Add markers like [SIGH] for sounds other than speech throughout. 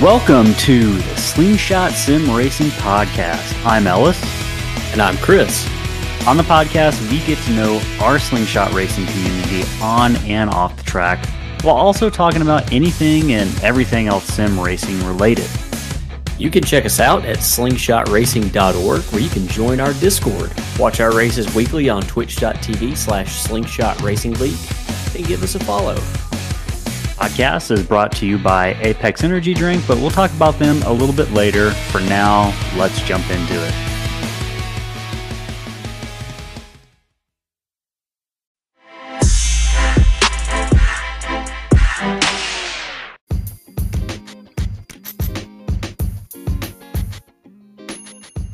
Welcome to the Slingshot Sim Racing Podcast. I'm Ellis. And I'm Chris. On the podcast, we get to know our Slingshot Racing community on and off the track, while also talking about anything and everything else sim racing related. You can check us out at slingshotracing.org where you can join our Discord, watch our races weekly on twitch.tv slash slingshot racing league, and give us a follow. Podcast is brought to you by Apex Energy Drink, but we'll talk about them a little bit later. For now, let's jump into it.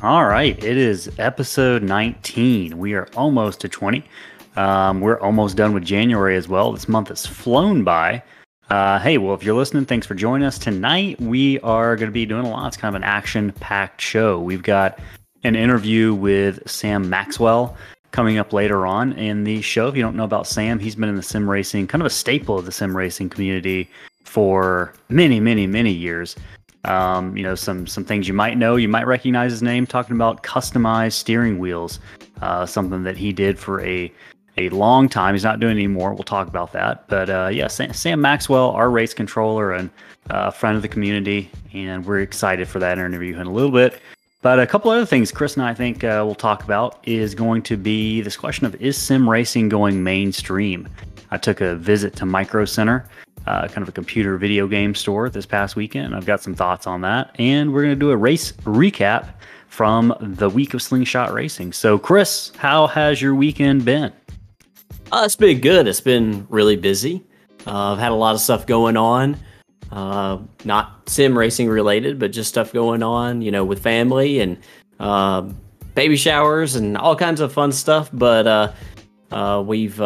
All right, it is episode 19. We are almost to 20. Um, we're almost done with January as well. This month has flown by. Uh, hey, well, if you're listening, thanks for joining us tonight. We are going to be doing a lot. It's kind of an action packed show. We've got an interview with Sam Maxwell coming up later on in the show. If you don't know about Sam, he's been in the sim racing, kind of a staple of the sim racing community for many, many, many years. Um, you know, some some things you might know. You might recognize his name talking about customized steering wheels, uh, something that he did for a a long time. He's not doing anymore. We'll talk about that. But uh, yeah, Sam, Sam, Maxwell, our race controller and uh, friend of the community, and we're excited for that interview in a little bit. But a couple other things Chris and I think uh, we'll talk about is going to be this question of is sim racing going mainstream? I took a visit to Micro Center uh, kind of a computer video game store this past weekend. I've got some thoughts on that. And we're going to do a race recap from the week of Slingshot Racing. So, Chris, how has your weekend been? Uh, it's been good. It's been really busy. Uh, I've had a lot of stuff going on. Uh, not sim racing related, but just stuff going on, you know, with family and uh, baby showers and all kinds of fun stuff. But uh, uh, we've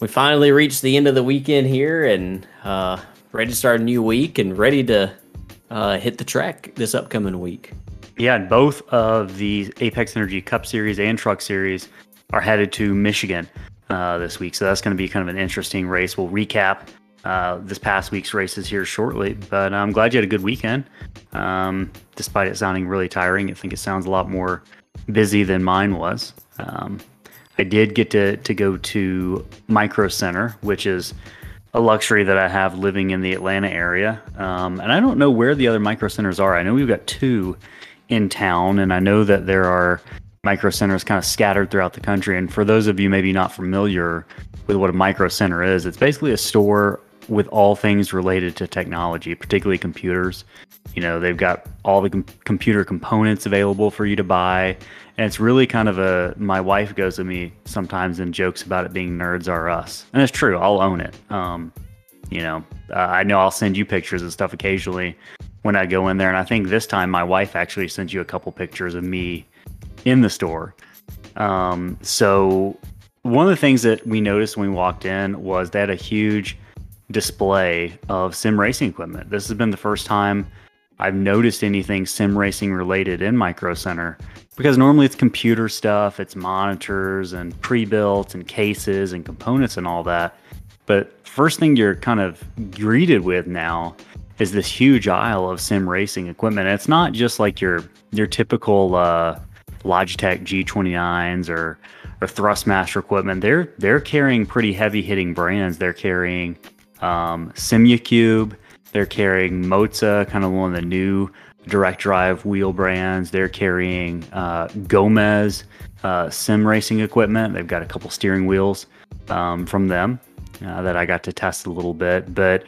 we finally reached the end of the weekend here and uh, ready to start a new week and ready to uh, hit the track this upcoming week. Yeah, and both of the Apex Energy Cup Series and Truck Series are headed to Michigan uh, this week. So that's going to be kind of an interesting race. We'll recap uh, this past week's races here shortly. But I'm glad you had a good weekend. Um, despite it sounding really tiring, I think it sounds a lot more busy than mine was. Um, I did get to, to go to Micro Center, which is a luxury that I have living in the Atlanta area. Um, and I don't know where the other micro centers are. I know we've got two in town, and I know that there are micro centers kind of scattered throughout the country. And for those of you maybe not familiar with what a micro center is, it's basically a store with all things related to technology, particularly computers. You know, they've got all the com- computer components available for you to buy. And it's really kind of a. My wife goes to me sometimes and jokes about it being nerds are us, and it's true. I'll own it. Um, you know, uh, I know I'll send you pictures and stuff occasionally when I go in there, and I think this time my wife actually sent you a couple pictures of me in the store. Um, so one of the things that we noticed when we walked in was they had a huge display of sim racing equipment. This has been the first time I've noticed anything sim racing related in Micro Center because normally it's computer stuff, it's monitors and pre-built and cases and components and all that. But first thing you're kind of greeted with now is this huge aisle of sim racing equipment. And it's not just like your your typical uh, Logitech G29s or or Thrustmaster equipment. They're they're carrying pretty heavy hitting brands. They're carrying um, Simucube. They're carrying Moza, kind of one of the new direct drive wheel brands. They're carrying uh, Gomez uh, sim racing equipment. They've got a couple steering wheels um, from them uh, that I got to test a little bit. But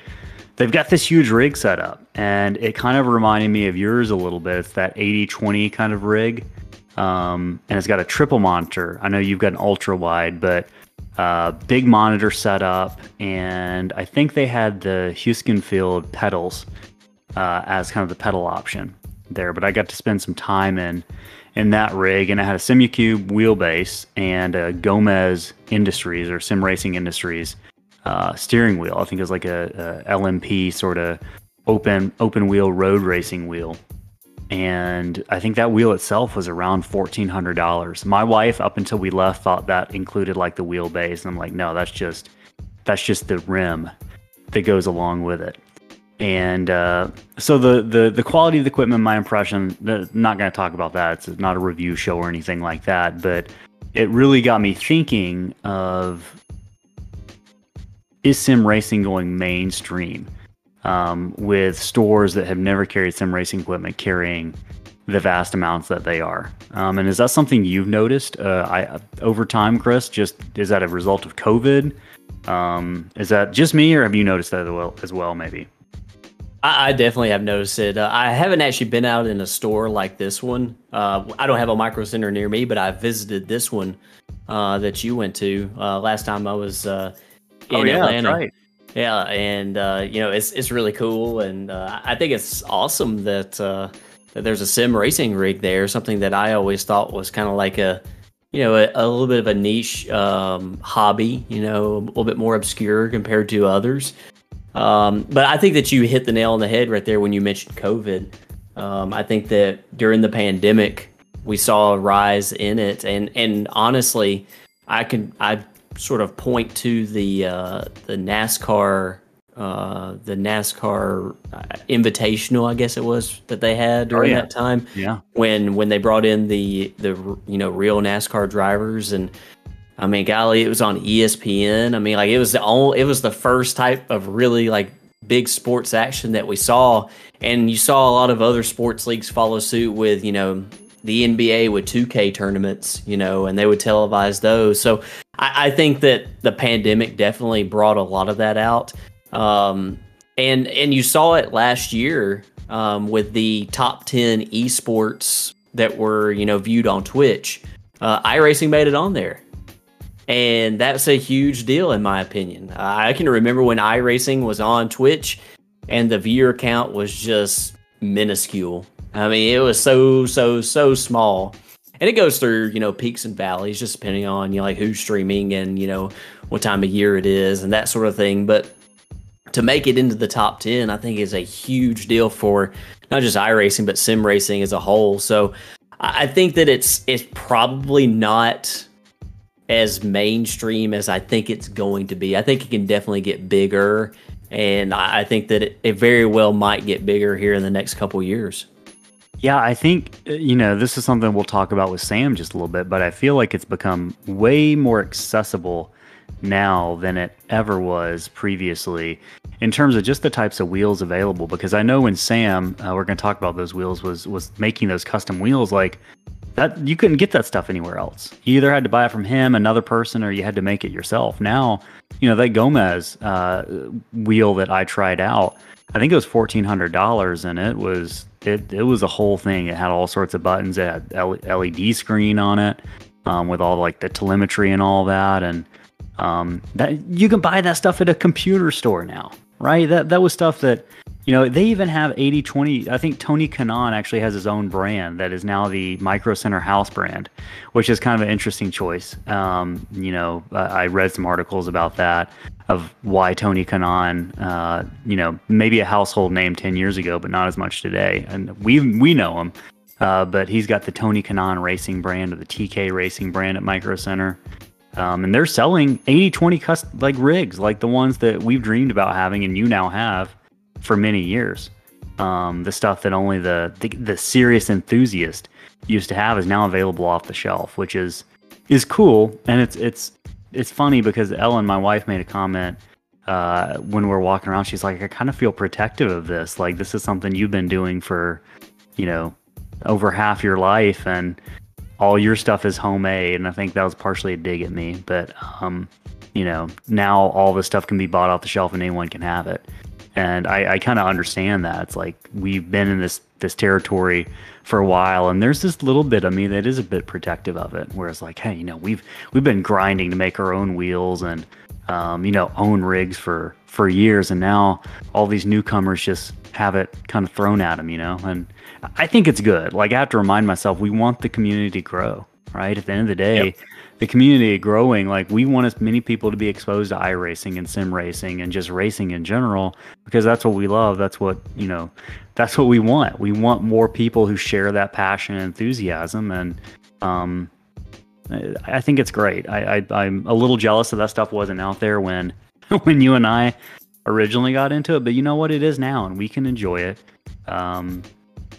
they've got this huge rig set up, and it kind of reminded me of yours a little bit. It's that 80 20 kind of rig. Um, and it's got a triple monitor. I know you've got an ultra wide, but uh, big monitor setup, and I think they had the Heusinkveld pedals uh, as kind of the pedal option there. But I got to spend some time in in that rig, and I had a Simucube wheelbase and a Gomez Industries or Sim Racing Industries uh, steering wheel. I think it was like a, a LMP sort of open open wheel road racing wheel and I think that wheel itself was around fourteen hundred dollars. My wife, up until we left, thought that included like the wheelbase, and I'm like, no, that's just that's just the rim that goes along with it. and uh, so the, the the quality of the equipment, my impression, not going to talk about that. It's not a review show or anything like that, but it really got me thinking of is sim racing going mainstream um, with stores that have never carried sim racing equipment carrying the vast amounts that they are. Um, and is that something you've noticed uh, I, over time, Chris? Just is that a result of COVID? Um, is that just me, or have you noticed that as well? As well, maybe. I, I definitely have noticed it. Uh, I haven't actually been out in a store like this one. Uh, I don't have a micro center near me, but I visited this one uh, that you went to uh, last time I was uh, in oh, yeah, Atlanta. Right. Yeah, and uh, you know it's it's really cool, and I think it's awesome that that there's a sim racing rig there. Something that I always thought was kind of like a you know, a, a, little bit of a niche um, hobby, you know, a little bit more obscure compared to others. Um, but I think that you hit the nail on the head right there when you mentioned COVID. Um, I think that during the pandemic, we saw a rise in it, and and honestly, I can I sort of point to the uh, the NASCAR uh, the NASCAR uh, Invitational, I guess it was that they had during oh, yeah. that time. Yeah, when when they brought in the the you know real NASCAR drivers and I mean, golly, it was on ESPN. I mean, like it was the only, it was the first type of really like big sports action that we saw, and you saw a lot of other sports leagues follow suit with you know the NBA with 2K tournaments, you know, and they would televise those. So I, I think that the pandemic definitely brought a lot of that out, um, and and you saw it last year um, with the top 10 esports that were you know viewed on Twitch. Uh, iRacing made it on there and that's a huge deal in my opinion. I can remember when iRacing was on Twitch and the viewer count was just minuscule. I mean, it was so so so small. And it goes through, you know, peaks and valleys just depending on, you know, like who's streaming and, you know, what time of year it is and that sort of thing, but to make it into the top 10, I think is a huge deal for not just iRacing but sim racing as a whole. So I think that it's it's probably not as mainstream as I think it's going to be. I think it can definitely get bigger, and I think that it, it very well might get bigger here in the next couple years. Yeah, I think uh, you know this is something we'll talk about with Sam just a little bit, but I feel like it's become way more accessible now than it ever was previously in terms of just the types of wheels available because I know when Sam uh, we're going to talk about those wheels was was making those custom wheels like that you couldn't get that stuff anywhere else. You either had to buy it from him, another person, or you had to make it yourself. Now, you know that Gomez uh, wheel that I tried out, I think it was fourteen hundred dollars, and it was it it was a whole thing. It had all sorts of buttons. It had LED screen on it um, with all like the telemetry and all that, and um, that you can buy that stuff at a computer store now, right? That that was stuff that you know, they even have 80 20. I think Tony Kanaan actually has his own brand that is now the Micro Center House brand, which is kind of an interesting choice. Um, you know, I read some articles about that of why Tony Kanaan, uh, you know, maybe a household name 10 years ago, but not as much today. And we we know him, uh, but he's got the Tony Kanaan Racing brand or the TK Racing brand at Micro Center. Um, and they're selling 80 20 custom, like rigs, like the ones that we've dreamed about having and you now have for many years. Um, the stuff that only the, the, the serious enthusiast used to have is now available off the shelf, which is is cool. And it's it's it's funny because Ellen, my wife, made a comment uh, when we are walking around. She's like, I kind of feel protective of this. Like this is something you've been doing for, you know, over half your life, and all your stuff is homemade. And I think that was partially a dig at me, but um, you know, now all this stuff can be bought off the shelf and anyone can have it and I, I kind of understand that. It's like we've been in this this territory for a while, and there's this little bit of me that is a bit protective of it. Whereas, like, hey, you know, we've we've been grinding to make our own wheels and um, you know own rigs for for years, and now all these newcomers just have it kind of thrown at them, you know. And I think it's good. Like I have to remind myself, we want the community to grow, right? At the end of the day. Yep the community growing. Like we want as many people to be exposed to iRacing and sim racing and just racing in general because that's what we love. That's what you know. That's what we want. We want more people who share that passion and enthusiasm. And um, I think it's great. I, I I'm a little jealous that that stuff wasn't out there when [LAUGHS] when you and I originally got into it, but you know what it is now, and we can enjoy it. Um,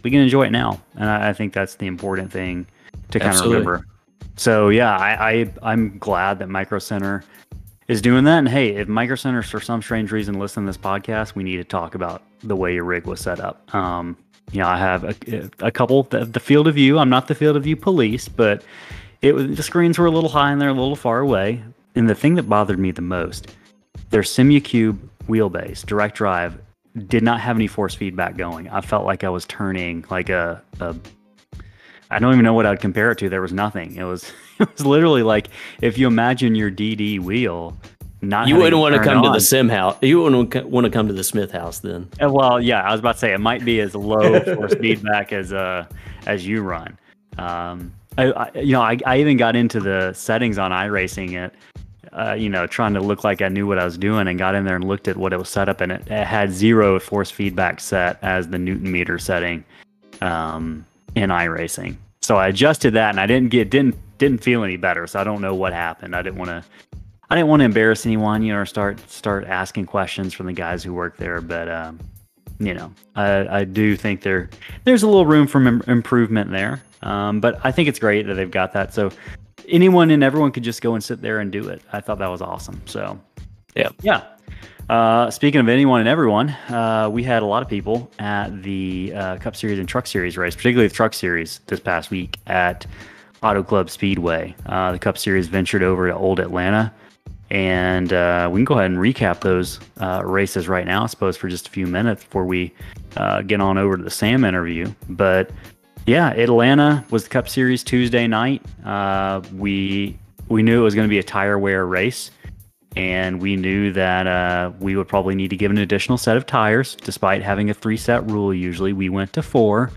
we can enjoy it now, and I, I think that's the important thing to kind of remember. So yeah, I, I I'm glad that Micro Center is doing that. And hey, if Micro Centers for some strange reason listen to this podcast, we need to talk about the way your rig was set up. Um, you know, I have a, a couple the, the field of view. I'm not the field of view police, but it was the screens were a little high and they're a little far away. And the thing that bothered me the most, their Simucube wheelbase, direct drive, did not have any force feedback going. I felt like I was turning like a, a I don't even know what I'd compare it to. There was nothing. It was [LAUGHS] it was literally like if you imagine your DD wheel not you wouldn't want to come on. to the sim house. You wouldn't want to come to the Smith house then. Uh, well, yeah, I was about to say it might be as low [LAUGHS] force feedback as uh as you run. Um, I, I you know I, I even got into the settings on iRacing it. Uh, you know, trying to look like I knew what I was doing, and got in there and looked at what it was set up, and it, it had zero force feedback set as the newton meter setting um, in iRacing. So I adjusted that, and I didn't get didn't didn't feel any better. So I don't know what happened. I didn't want to I didn't want to embarrass anyone, you know, or start start asking questions from the guys who work there. But um, you know, I, I do think there there's a little room for Im- improvement there. Um, but I think it's great that they've got that. So anyone and everyone could just go and sit there and do it. I thought that was awesome. So yeah, yeah. Uh, speaking of anyone and everyone, uh, we had a lot of people at the uh, Cup Series and Truck Series race, particularly the Truck Series this past week at Auto Club Speedway. Uh, the Cup Series ventured over to Old Atlanta and uh, we can go ahead and recap those uh, races right now, I suppose, for just a few minutes before we uh, get on over to the Sam interview. But yeah, Atlanta was the Cup Series Tuesday night. Uh, we we knew it was going to be a tire wear race, and we knew that uh, we would probably need to give an additional set of tires, despite having a three set rule. Usually, we went to four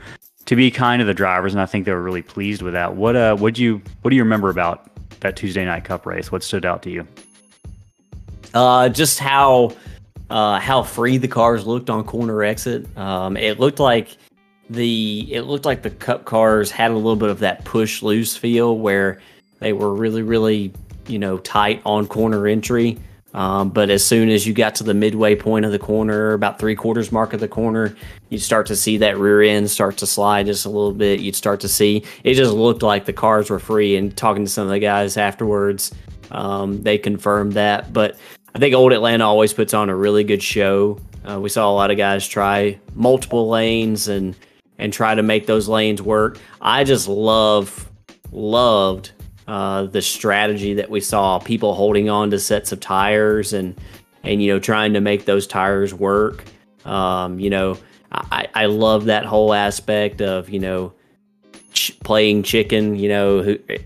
to be kind of the drivers, and I think they were really pleased with that. What uh, what you what do you remember about that Tuesday night Cup race? What stood out to you? Uh, just how uh, how free the cars looked on corner exit. Um, it looked like the it looked like the cup cars had a little bit of that push loose feel where they were really really you know tight on corner entry. Um, but as soon as you got to the midway point of the corner, about three quarters mark of the corner, you'd start to see that rear end start to slide just a little bit. You'd start to see it just looked like the cars were free. And talking to some of the guys afterwards, um, they confirmed that. But I think Old Atlanta always puts on a really good show. Uh, we saw a lot of guys try multiple lanes and and try to make those lanes work. I just love loved uh, the strategy that we saw people holding on to sets of tires and and you know trying to make those tires work. Um, you know, I, I love that whole aspect of you know playing chicken. You know,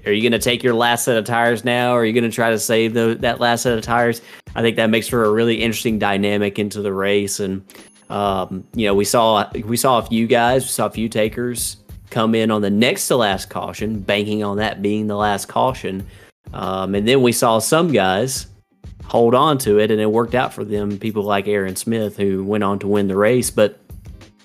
are you going to take your last set of tires now, or are you going to try to save the, that last set of tires? I think that makes for a really interesting dynamic into the race. And um, you know, we saw we saw a few guys, we saw a few takers come in on the next to last caution, banking on that being the last caution. Um, and then we saw some guys hold on to it, and it worked out for them. People like Aaron Smith, who went on to win the race, but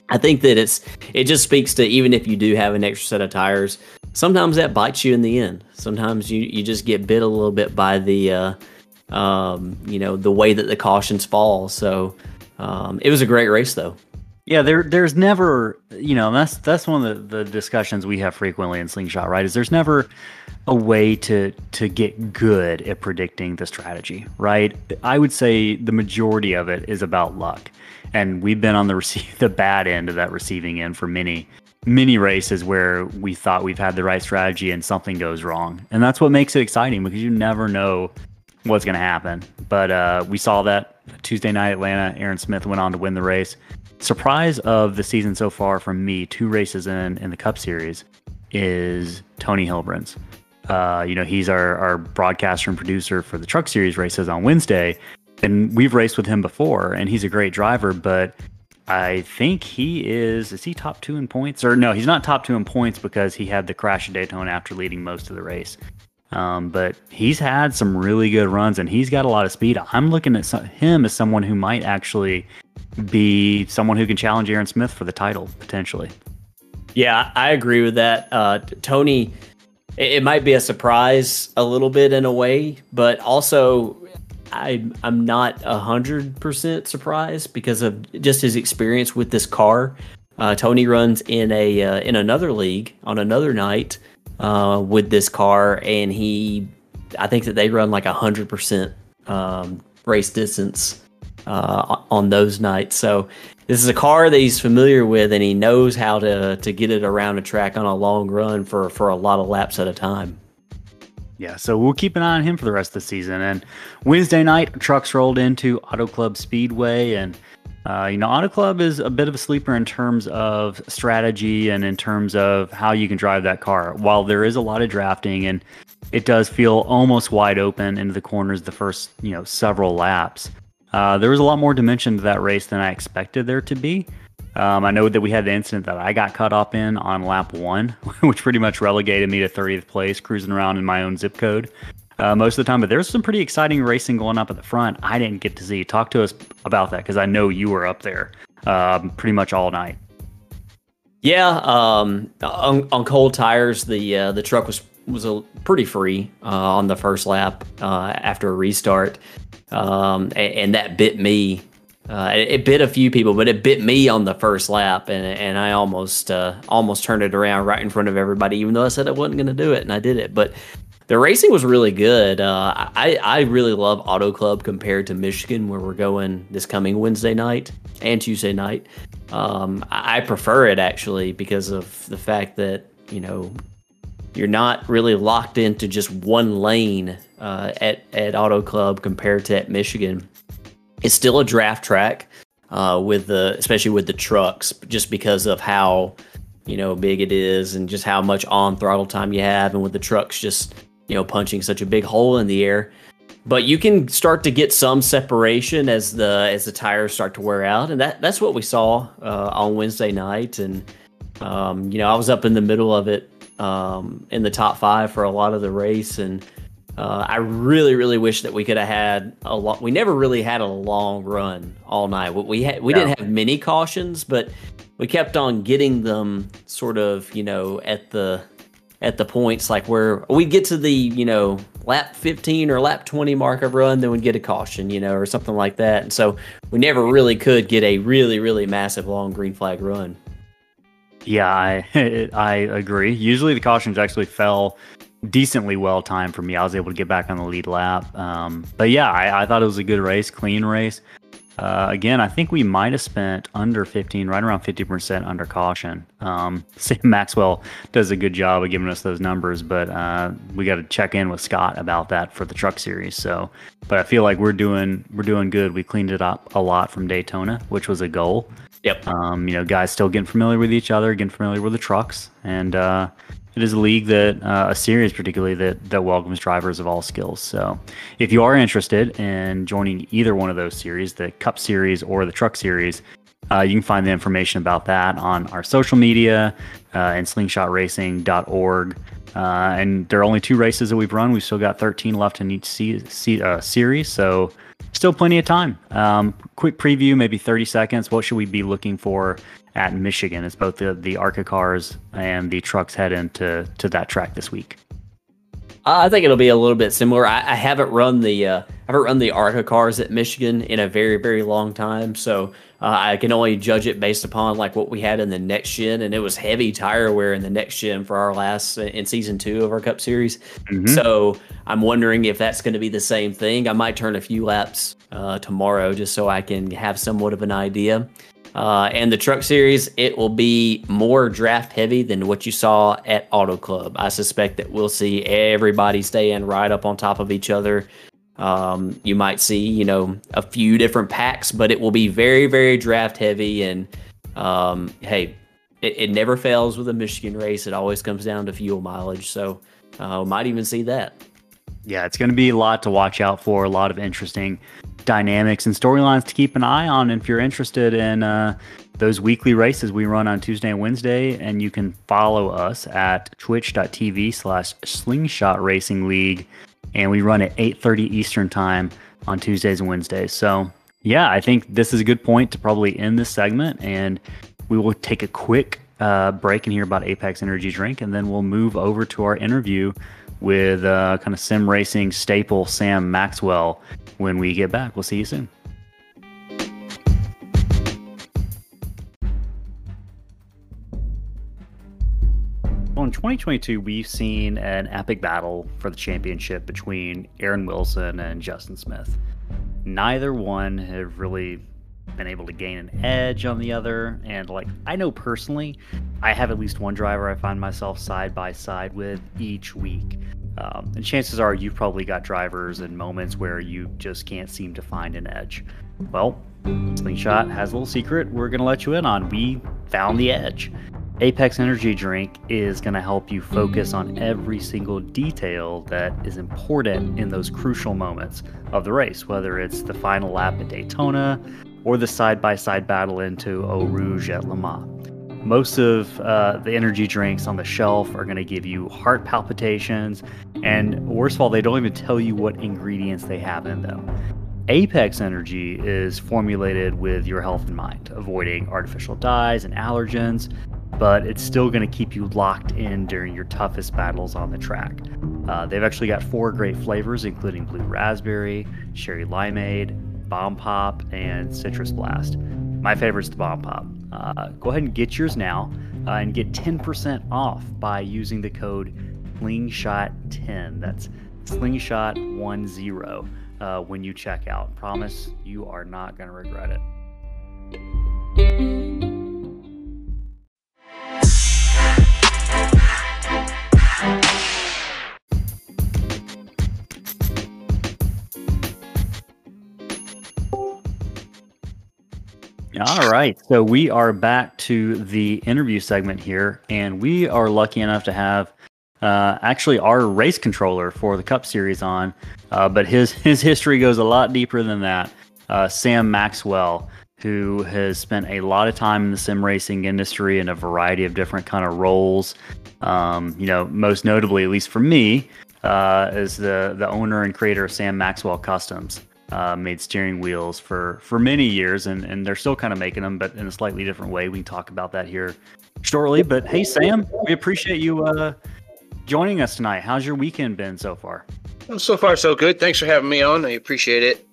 I think that it's it just speaks to even if you do have an extra set of tires, sometimes that bites you in the end. Sometimes you you just get bit a little bit by the uh, um, you know the way that the cautions fall. So um, it was a great race though. Yeah, there there's never you know that's that's one of the, the discussions we have frequently in Slingshot, right? Is there's never a way to to get good at predicting the strategy, right? I would say the majority of it is about luck and we've been on the receive [LAUGHS] the bad end of that receiving end for many many races where we thought we've had the right strategy and something goes wrong and that's what makes it exciting because you never know what's going to happen but uh, we saw that tuesday night atlanta aaron smith went on to win the race surprise of the season so far from me two races in in the cup series is tony hilbrins uh, you know he's our, our broadcaster and producer for the truck series races on wednesday and we've raced with him before, and he's a great driver. But I think he is is he top two in points or no? He's not top two in points because he had the crash at Daytona after leading most of the race. Um, but he's had some really good runs, and he's got a lot of speed. I'm looking at him as someone who might actually be someone who can challenge Aaron Smith for the title potentially. Yeah, I agree with that. Uh, Tony, it might be a surprise a little bit in a way, but also I I'm not hundred percent surprised because of just his experience with this car. Uh, Tony runs in a uh, in another league on another night uh, with this car, and he I think that they run like a hundred um, percent race distance uh, on those nights. So this is a car that he's familiar with, and he knows how to to get it around a track on a long run for for a lot of laps at a time. Yeah, so we'll keep an eye on him for the rest of the season. And Wednesday night, trucks rolled into Auto Club Speedway, and uh, you know, Auto Club is a bit of a sleeper in terms of strategy and in terms of how you can drive that car. While there is a lot of drafting and it does feel almost wide open into the corners the first, you know, several laps. Uh, there was a lot more dimension to that race than I expected there to be. Um, I know that we had the incident that I got caught up in on lap one, [LAUGHS] which pretty much relegated me to 30th place, cruising around in my own zip code uh, most of the time. But there's some pretty exciting racing going up at the front. I didn't get to see. Talk to us about that because I know you were up there um, pretty much all night. Yeah, um, on, on cold tires, the uh, the truck was was a pretty free uh, on the first lap uh, after a restart um, and, and, that bit me. Uh, it, it, bit a few people, but it bit me on the first lap, and and I almost uh, almost turned it around right in front of everybody, even though I said I wasn't going to do it, and I did it. But the racing was really good. Uh, I I really love Auto Club compared to Michigan, where we're going this coming Wednesday night and Tuesday night. Um, I prefer it actually because of the fact that you know you're not really locked into just one lane uh, at at Auto Club compared to at Michigan. It's still a draft track uh, with the especially with the trucks, just because of how you know big it is and just how much on throttle time you have, and with the trucks just you know punching such a big hole in the air. But you can start to get some separation as the as the tires start to wear out, and that that's what we saw uh, on Wednesday night. And um, you know, I was up in the middle of it um, in the top five for a lot of the race, and uh, I really, really wish that we could have had a lot. We never really had a long run all night. We had we didn't have many cautions, but we kept on getting them sort of, you know, at the at the points like where we'd get to the, you know, lap 15 or lap 20 mark of run, then we'd get a caution, you know, or something like that. And so we never really could get a really, really massive long green flag run. Yeah, I [LAUGHS] I agree. Usually the cautions actually fell decently well timed for me. I was able to get back on the lead lap. Um, but yeah, I, I, thought it was a good race, clean race. Uh, again, I think we might have spent under 15, right around 50% under caution. Um, [LAUGHS] Sam Maxwell does a good job of giving us those numbers, but uh, we got to check in with Scott about that for the truck series. So, but I feel like we're doing we're doing good. We cleaned it up a lot from Daytona, which was a goal. Yep. Um, you know, guys still getting familiar with each other, getting familiar with the trucks, and uh, it is a league that uh, a series particularly that that welcomes drivers of all skills. So, if you are interested in joining either one of those series, the Cup Series or the Truck Series, uh, you can find the information about that on our social media uh, and slingshotracing.org. Uh, and there are only two races that we've run. We've still got 13 left in each se- se- uh, series, so still plenty of time. Um, quick preview, maybe 30 seconds. What should we be looking for at Michigan as both the, the ARCA cars and the trucks head into to that track this week? I think it'll be a little bit similar. I, I haven't run the uh, I haven't run the ARCA cars at Michigan in a very very long time, so uh, I can only judge it based upon like what we had in the next gen, and it was heavy tire wear in the next gen for our last uh, in season two of our Cup Series. Mm-hmm. So I'm wondering if that's going to be the same thing. I might turn a few laps uh, tomorrow just so I can have somewhat of an idea. Uh, and the truck series, it will be more draft heavy than what you saw at Auto Club. I suspect that we'll see everybody staying right up on top of each other. Um, you might see, you know, a few different packs, but it will be very, very draft heavy. And um, hey, it, it, never fails with a Michigan race. It always comes down to fuel mileage. So uh, might even see that. Yeah, it's going to be a lot to watch out for. A lot of interesting dynamics and storylines to keep an eye on. If you're interested in uh, those weekly races we run on Tuesday and Wednesday, and you can follow us at twitch.tv slash slingshot racing league. And we run at 8.30 Eastern time on Tuesdays and Wednesdays. So yeah, I think this is a good point to probably end this segment. And we will take a quick uh, break and hear about Apex Energy Drink. And then we'll move over to our interview with uh, kind of sim racing staple Sam Maxwell when we get back. We'll see you soon. In 2022, we've seen an epic battle for the championship between Aaron Wilson and Justin Smith. Neither one have really been able to gain an edge on the other. And, like, I know personally, I have at least one driver I find myself side by side with each week. Um, and chances are you've probably got drivers and moments where you just can't seem to find an edge. Well, Slingshot has a little secret we're going to let you in on. We found the edge. Apex Energy Drink is going to help you focus on every single detail that is important in those crucial moments of the race, whether it's the final lap at Daytona or the side by side battle into Eau Rouge at Le Mans. Most of uh, the energy drinks on the shelf are going to give you heart palpitations, and worst of all, they don't even tell you what ingredients they have in them. Apex Energy is formulated with your health in mind, avoiding artificial dyes and allergens, but it's still going to keep you locked in during your toughest battles on the track. Uh, they've actually got four great flavors, including blue raspberry, cherry limeade, bomb pop, and citrus blast. My favorite's the bomb pop. Uh, go ahead and get yours now uh, and get 10% off by using the code slingshot10. That's slingshot10 uh, when you check out. Promise you are not going to regret it. All right. So we are back to the interview segment here, and we are lucky enough to have uh, actually our race controller for the Cup Series on. Uh, but his his history goes a lot deeper than that. Uh, Sam Maxwell, who has spent a lot of time in the sim racing industry in a variety of different kind of roles. Um, you know, most notably, at least for me, uh, is the the owner and creator of Sam Maxwell Customs uh, made steering wheels for for many years, and and they're still kind of making them, but in a slightly different way. We can talk about that here shortly. But hey, Sam, we appreciate you uh, joining us tonight. How's your weekend been so far? Well, so far so good. Thanks for having me on. I appreciate it.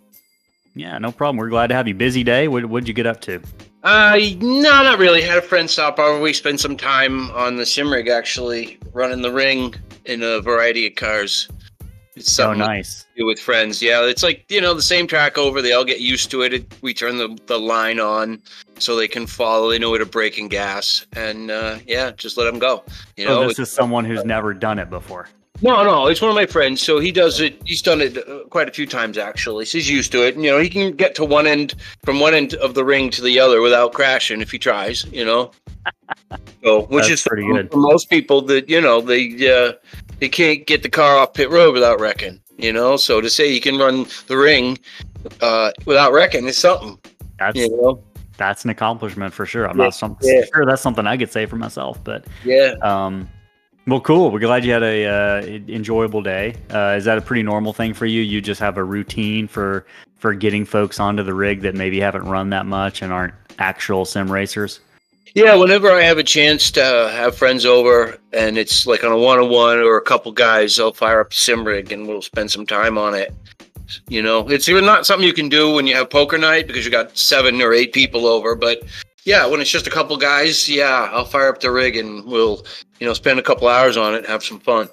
Yeah, no problem. We're glad to have you. Busy day. What what'd you get up to? Uh, no, not really. Had a friend stop over. We spent some time on the sim rig, actually, running the ring in a variety of cars. It's so oh, nice. with friends. Yeah, it's like, you know, the same track over. They all get used to it. it we turn the, the line on so they can follow. They know where to brake and gas. And uh, yeah, just let them go. You know, this is someone who's never done it before. No, no, it's one of my friends. So he does it. He's done it uh, quite a few times actually. So he's used to it. And, you know, he can get to one end from one end of the ring to the other without crashing if he tries. You know, [LAUGHS] so which That's is pretty good for most people that you know they uh, they can't get the car off pit road without wrecking. You know, so to say you can run the ring uh, without wrecking is something. That's you know? that's an accomplishment for sure. I'm yeah, not some, yeah. sure that's something I could say for myself, but yeah. Um, well, cool. We're glad you had a uh, enjoyable day. Uh, is that a pretty normal thing for you? You just have a routine for for getting folks onto the rig that maybe haven't run that much and aren't actual sim racers. Yeah, whenever I have a chance to have friends over and it's like on a one on one or a couple guys, I'll fire up a sim rig and we'll spend some time on it. You know, it's even not something you can do when you have poker night because you got seven or eight people over. But yeah, when it's just a couple guys, yeah, I'll fire up the rig and we'll, you know, spend a couple hours on it and have some fun.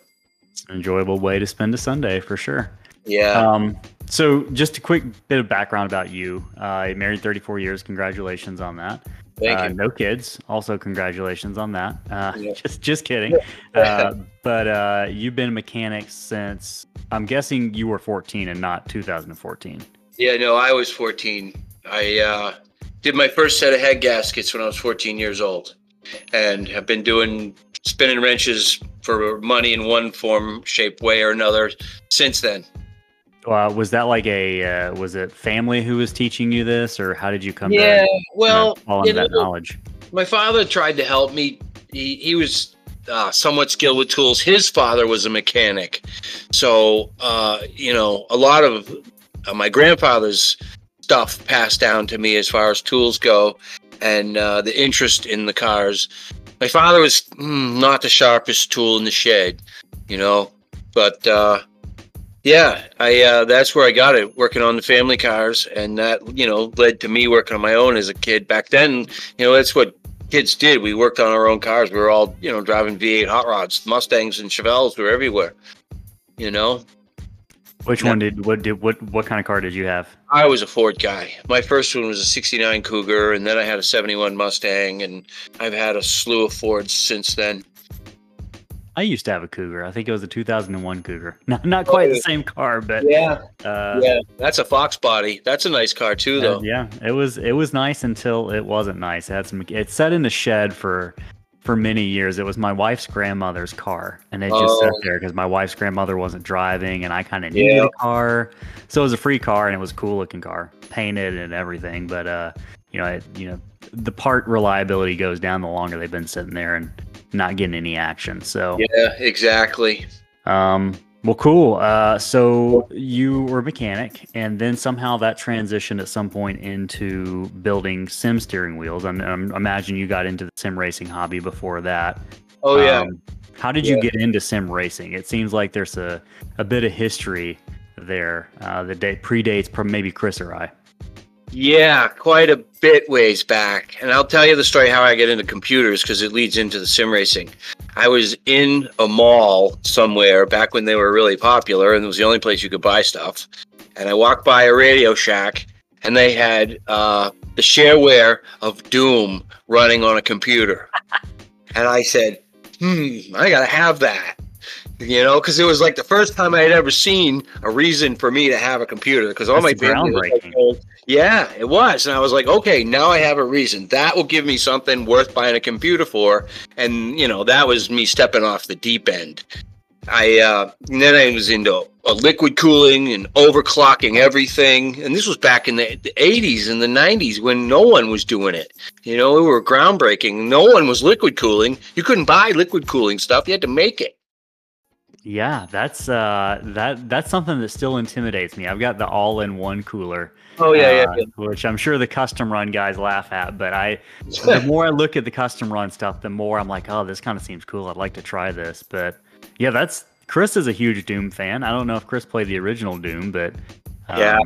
It's an enjoyable way to spend a Sunday for sure. Yeah. Um, so just a quick bit of background about you. Uh, married 34 years. Congratulations on that. Thank uh, you. No kids. Also, congratulations on that. Uh, yeah. [LAUGHS] Just, just kidding. Uh, but uh, you've been a mechanic since I'm guessing you were 14 and not 2014. Yeah, no, I was 14. I uh, did my first set of head gaskets when I was 14 years old, and have been doing spinning wrenches for money in one form, shape, way, or another since then. Uh, was that like a uh, was it family who was teaching you this, or how did you come? Yeah, to, well, into that know, knowledge. My father tried to help me. He he was uh, somewhat skilled with tools. His father was a mechanic, so uh, you know a lot of uh, my grandfather's stuff passed down to me as far as tools go, and uh, the interest in the cars. My father was mm, not the sharpest tool in the shed, you know but uh, yeah, I uh, that's where I got it, working on the family cars, and that you know led to me working on my own as a kid. Back then, you know, that's what kids did. We worked on our own cars. We were all you know driving V8 hot rods, Mustangs, and Chevelles. Were everywhere. You know, Which one did what did what what kind of car did you have? I was a Ford guy. My first one was a 69 Cougar, and then I had a 71 Mustang, and I've had a slew of Fords since then. I used to have a Cougar. I think it was a 2001 Cougar. [LAUGHS] Not not quite the yeah. same car, but Yeah. uh, Yeah. That's a Fox body. That's a nice car, too, Uh, though. yeah, it was it was nice until it wasn't nice. It had some. It sat in the shed for for many years. It was my wife's grandmother's car, and it just sat Oh. there because my wife's grandmother wasn't driving, and I kind of needed Yeah. a car. So it was a free car, and it was a cool looking car, painted and everything. But uh, you know, it, you know, the part reliability goes down the longer they've been sitting there and not getting any action. So Yeah, exactly. um, well, cool. Uh, so you were a mechanic, and then somehow that transitioned at some point into building sim steering wheels. I'm, I'm imagine you got into the sim racing hobby before that. Oh, yeah. Um, how did you Yeah. get into sim racing? It seems like there's a, a bit of history there uh, that date predates maybe Chris or I. Yeah, quite a bit ways back. And I'll tell you the story how I get into computers because it leads into the sim racing. I was in a mall somewhere back when they were really popular and it was the only place you could buy stuff. And I walked by a Radio Shack and they had uh, the shareware of Doom running on a computer. and I said, hmm, I got to have that. You know, because it was like the first time I had ever seen a reason for me to have a computer. Because all That's my family like. "Oh, yeah, it was. And I was like, okay, now I have a reason. That will give me something worth buying a computer for. And, you know, that was me stepping off the deep end. I uh, then I was into uh, liquid cooling and overclocking everything. And this was back in the, the 80s and the 90s when no one was doing it. You know, we were groundbreaking. No one was liquid cooling. You couldn't buy liquid cooling stuff. You had to make it. Yeah, that's uh, that that's something that still intimidates me. I've got the all-in-one cooler. Oh uh, yeah, which I'm sure the custom run guys laugh at. But I, the [LAUGHS] more I look at the custom run stuff, the more I'm like, oh, this kind of seems cool. I'd like to try this. But yeah, that's Chris is a huge Doom fan. I don't know if Chris played the original Doom, but um, Yeah.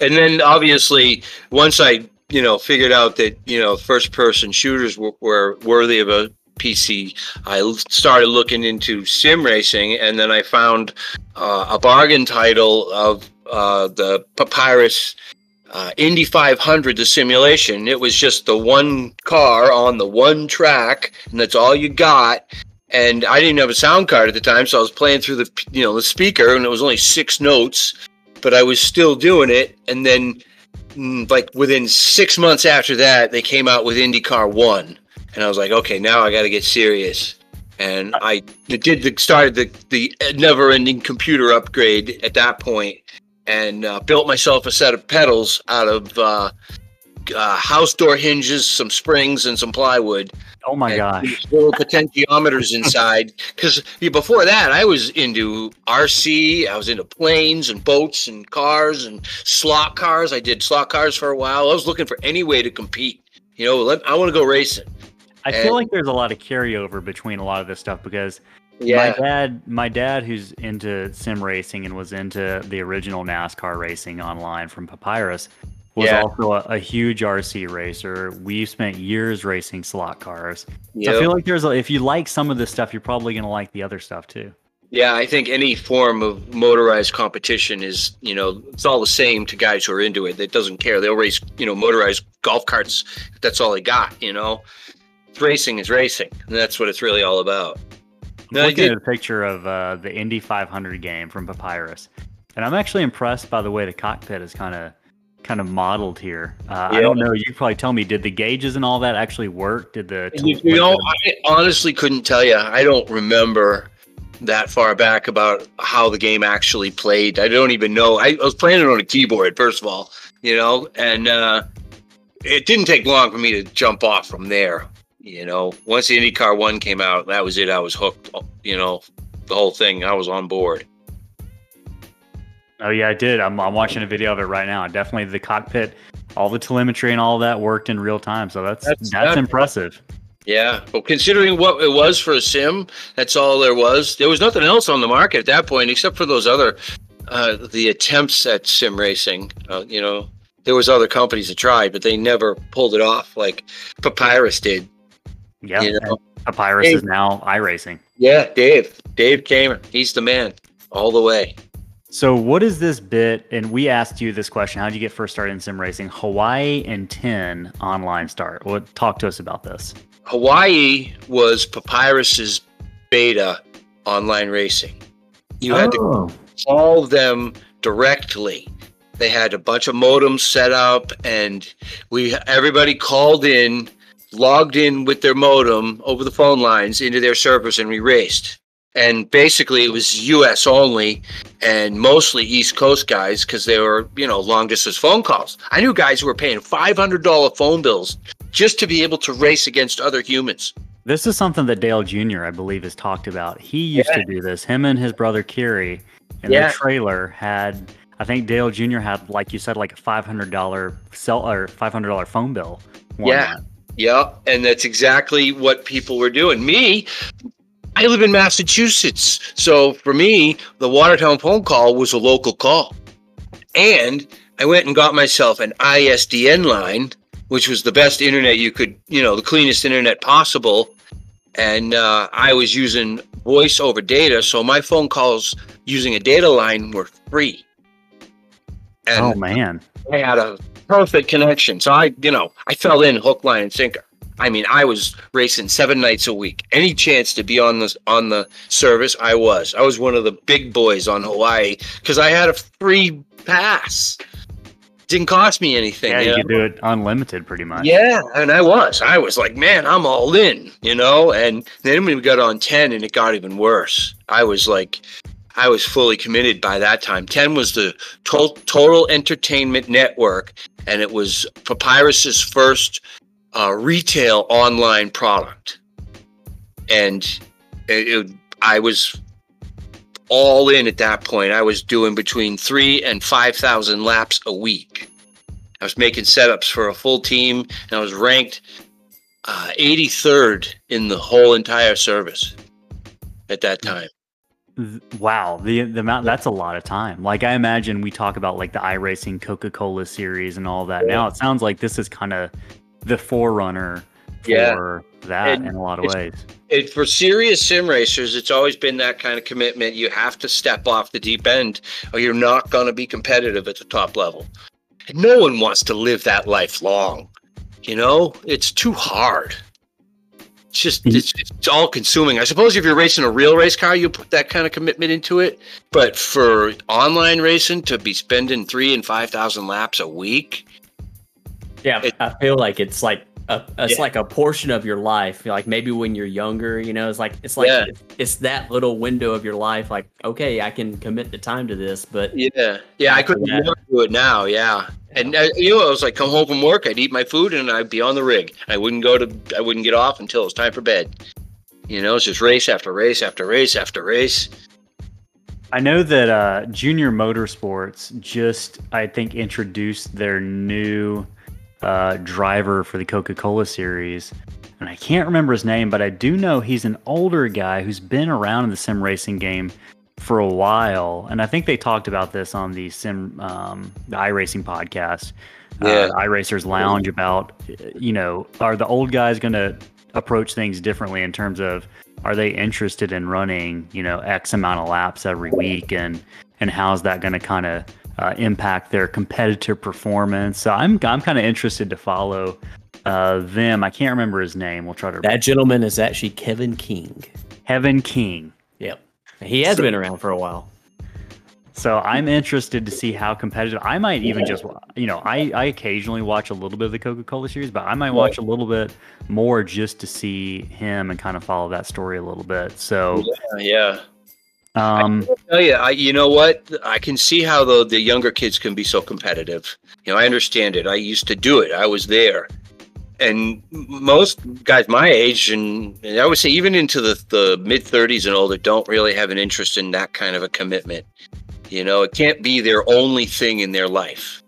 and then obviously once I you know figured out that you know first person shooters were, were worthy of a PC, I started looking into sim racing, and then I found uh, a bargain title of uh, the Papyrus. Uh, Indy 500, the simulation. It was just the one car on the one track, and that's all you got. And I didn't have a sound card at the time, so I was playing through the you know the speaker, and it was only six notes but I was still doing it. And then, mm, like within six months after that, they came out with IndyCar One, and I was like, okay, now I got to get serious. And I did the started the the never-ending computer upgrade at that point, and uh, built myself a set of pedals out of uh, uh, house door hinges, some springs, and some plywood oh my gosh, little potentiometers inside. Because before that, I was into RC. I was into planes and boats and cars and slot cars. I did slot cars for a while. I was looking for any way to compete. You know, let, I want to go racing. I and- feel like there's a lot of carryover between a lot of this stuff because my dad, my dad, who's into sim racing and was into the original NASCAR racing online from Papyrus, was Yeah. also a, a huge RC racer. We spent years racing slot cars. So I feel like there's a, if you like some of this stuff, you're probably gonna like the other stuff too. Yeah, I think any form of motorized competition is, you know, it's all the same to guys who are into it. That doesn't care. They'll race, you know, motorized golf carts. That's all they got, you know. Racing is racing, and that's what it's really all about. I'm No, I looking did- at a picture of uh, the Indy 500 game from Papyrus, and I'm actually impressed by the way the cockpit is kind of kind of modeled here. Uh, I don't know. You probably tell me. Did the gauges and all that actually work? Did the You, you know, I honestly couldn't tell you. I don't remember that far back about how the game actually played. I don't even know. I, I was playing it on a keyboard, first of all, you know, and uh, it didn't take long for me to jump off from there. You know, once the IndyCar One came out, that was it. I was hooked. You know, the whole thing. I was on board. Oh yeah, I did. I'm, I'm watching a video of it right now. Definitely the cockpit, all the telemetry and all that worked in real time. So that's that's, That's- that's- impressive. Yeah. Well, considering what it was for a sim, that's all there was. There was nothing else on the market at that point except for those other uh, the attempts at sim racing. Uh, you know, there was other companies that tried, but they never pulled it off like Papyrus did. Yeah. You know? Papyrus Hey. is now iRacing. Yeah, Dave. Dave Kaemmer. He's the man all the way. So, what is this bit? And we asked you this question: How did you get first started in sim racing? Hawaii and ten online start. What talk to us about this? Hawaii was Papyrus's beta online racing. You had to Oh. call them directly. They had a bunch of modems set up, and we everybody called in, logged in with their modem over the phone lines into their servers, and we raced. And basically, it was U.S. only, and mostly East Coast guys because they were, you know, long distance phone calls. I knew guys who were paying five hundred dollar phone bills just to be able to race against other humans. This is something that Dale Jr. I believe has talked about. He used to do this. Him and his brother Kerry in Yeah. their trailer had. I think Dale Jr. had, like you said, like a five hundred dollar cell or five hundred dollar phone bill. one Yeah. month. Yeah, and that's exactly what people were doing. Me, I live in Massachusetts. So for me, the Watertown phone call was a local call. And I went and got myself an ISDN line, which was the best internet you could, you know, the cleanest internet possible. And uh, I was using voice over data. So my phone calls using a data line were free. And Oh man. I had a perfect connection. So I, you know, I fell in hook, line, and sinker. I mean, I was racing seven nights a week. Any chance to be on the on the service, I was. I was one of the big boys on Hawaii because I had a free pass. Didn't cost me anything. Yeah, you know? could do it unlimited pretty much. Yeah, and I was. I was like, man, I'm all in, you know. And then when we got on ten, and it got even worse. I was like, I was fully committed by that time. Ten was the to- Total Entertainment Network, and it was Papyrus's first uh, retail online product. And it, it, I was all in at that point. I was doing between three and five thousand laps a week. I was making setups for a full team, and I was ranked uh, 83rd in the whole entire service at that time. Th- Wow, the the amount that's a lot of time. Like I imagine we talk about like the iRacing Coca-Cola series and all that. Now it sounds like this is kind of the forerunner for Yeah. that And in a lot of ways. It, for serious sim racers, it's always been that kind of commitment. You have to step off the deep end, or you're not going to be competitive at the top level. And no one wants to live that life long. You know, it's too hard. Just mm-hmm. it's, it's all consuming. I suppose if you're racing a real race car, you put that kind of commitment into it. But for online racing, to be spending three and five thousand laps a week, Yeah, It- I feel like it's like a, it's Yeah. like a portion of your life. Like maybe when you're younger, you know, it's like it's like Yeah. it's, it's that little window of your life. Like, okay, I can commit the time to this, but Yeah, yeah, I couldn't do it now. Yeah, and uh, you know, I was like, come home from work, I'd eat my food, and I'd be on the rig. I wouldn't go to, I wouldn't get off until it was time for bed. You know, it's just race after race after race after race. I know that uh, Junior Motorsports just, I think, introduced their new uh, driver for the Coca Cola series. And I can't remember his name, but I do know he's an older guy who's been around in the sim racing game for a while. And I think they talked about this on the sim, um, the iRacing podcast, Yeah. uh, iRacers Lounge about, you know, are the old guys going to approach things differently in terms of are they interested in running you know x amount of laps every week and and how's that going to kind of uh, impact their competitive performance so i'm i'm kind of interested to follow uh, them i can't remember his name we'll try to that gentleman is actually Kevin King. Kevin King Yep, he has So- been around for a while. So I'm interested to see how competitive. I might even just, you know, I, I occasionally watch a little bit of the Coca Cola series, but I might watch a little bit more just to see him and kind of follow that story a little bit. So, Uh, yeah, um, Oh yeah, I, you know what? I can see how the the younger kids can be so competitive. You know, I understand it. I used to do it. I was there, and most guys my age, and, and I would say even into the the mid thirties and older, don't really have an interest in that kind of a commitment. You know, it can't be their only thing in their life.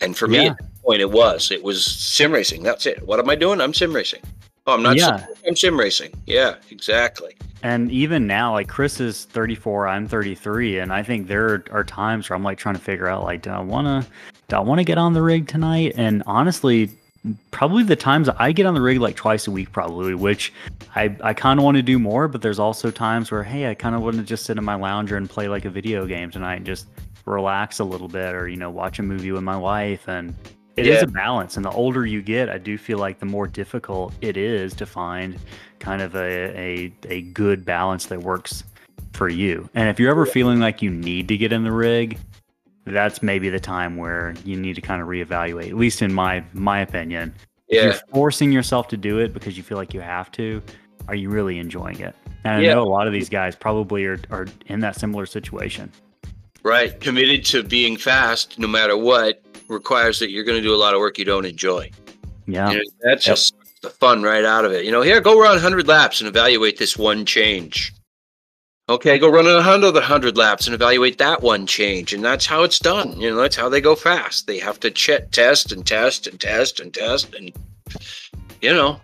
And for me, Yeah. at that point, it was. It was sim racing. That's it. What am I doing? I'm sim racing. Oh, I'm not. Yeah. I'm sim racing. Yeah, exactly. And even now, like Chris is 34, I'm 33, and I think there are times where I'm like trying to figure out, like, do I want to, do I want to get on the rig tonight? And honestly, probably the times I get on the rig like twice a week, probably, which I, I kind of want to do more, but there's also times where, hey, I kind of want to just sit in my lounger and play like a video game tonight and just relax a little bit or, you know, watch a movie with my wife. And it is Yeah. a balance. And the older you get, I do feel like the more difficult it is to find kind of a, a, a good balance that works for you. And if you're ever feeling like you need to get in the rig, that's maybe the time where you need to kind of reevaluate. At least in my my opinion, if Yeah. you're forcing yourself to do it because you feel like you have to, are you really enjoying it? And I Yeah. know a lot of these guys probably are, are in that similar situation. Right. Committed to being fast, no matter what, requires that you're going to do a lot of work you don't enjoy. Yeah. You know, that's Yep. just the fun right out of it. You know, here, go run 100 laps and evaluate this one change. Okay, go run another 100 laps and evaluate that one change. And that's how it's done. You know, that's how they go fast. They have to ch- test and test and test and test. And, you know,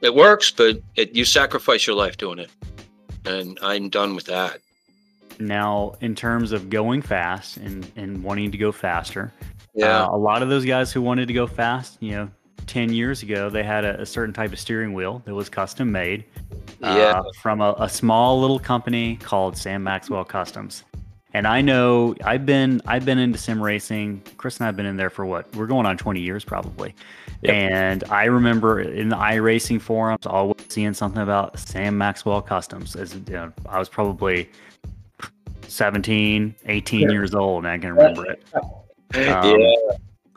it works, but it, you sacrifice your life doing it. And I'm done with that. Now, in terms of going fast and, and wanting to go faster, Yeah. Uh, a lot of those guys who wanted to go fast, you know, 10 years ago, they had a, a certain type of steering wheel that was custom made yeah. uh, from a, a small little company called Sam Maxwell Customs. And I know I've been I've been into sim racing. Chris and I've been in there for what? We're going on 20 years probably. Yep. And I remember in the iRacing forums always seeing something about Sam Maxwell Customs. As you know, I was probably 17, 18 Yeah. years old, and I can remember it. [LAUGHS] Um, yeah.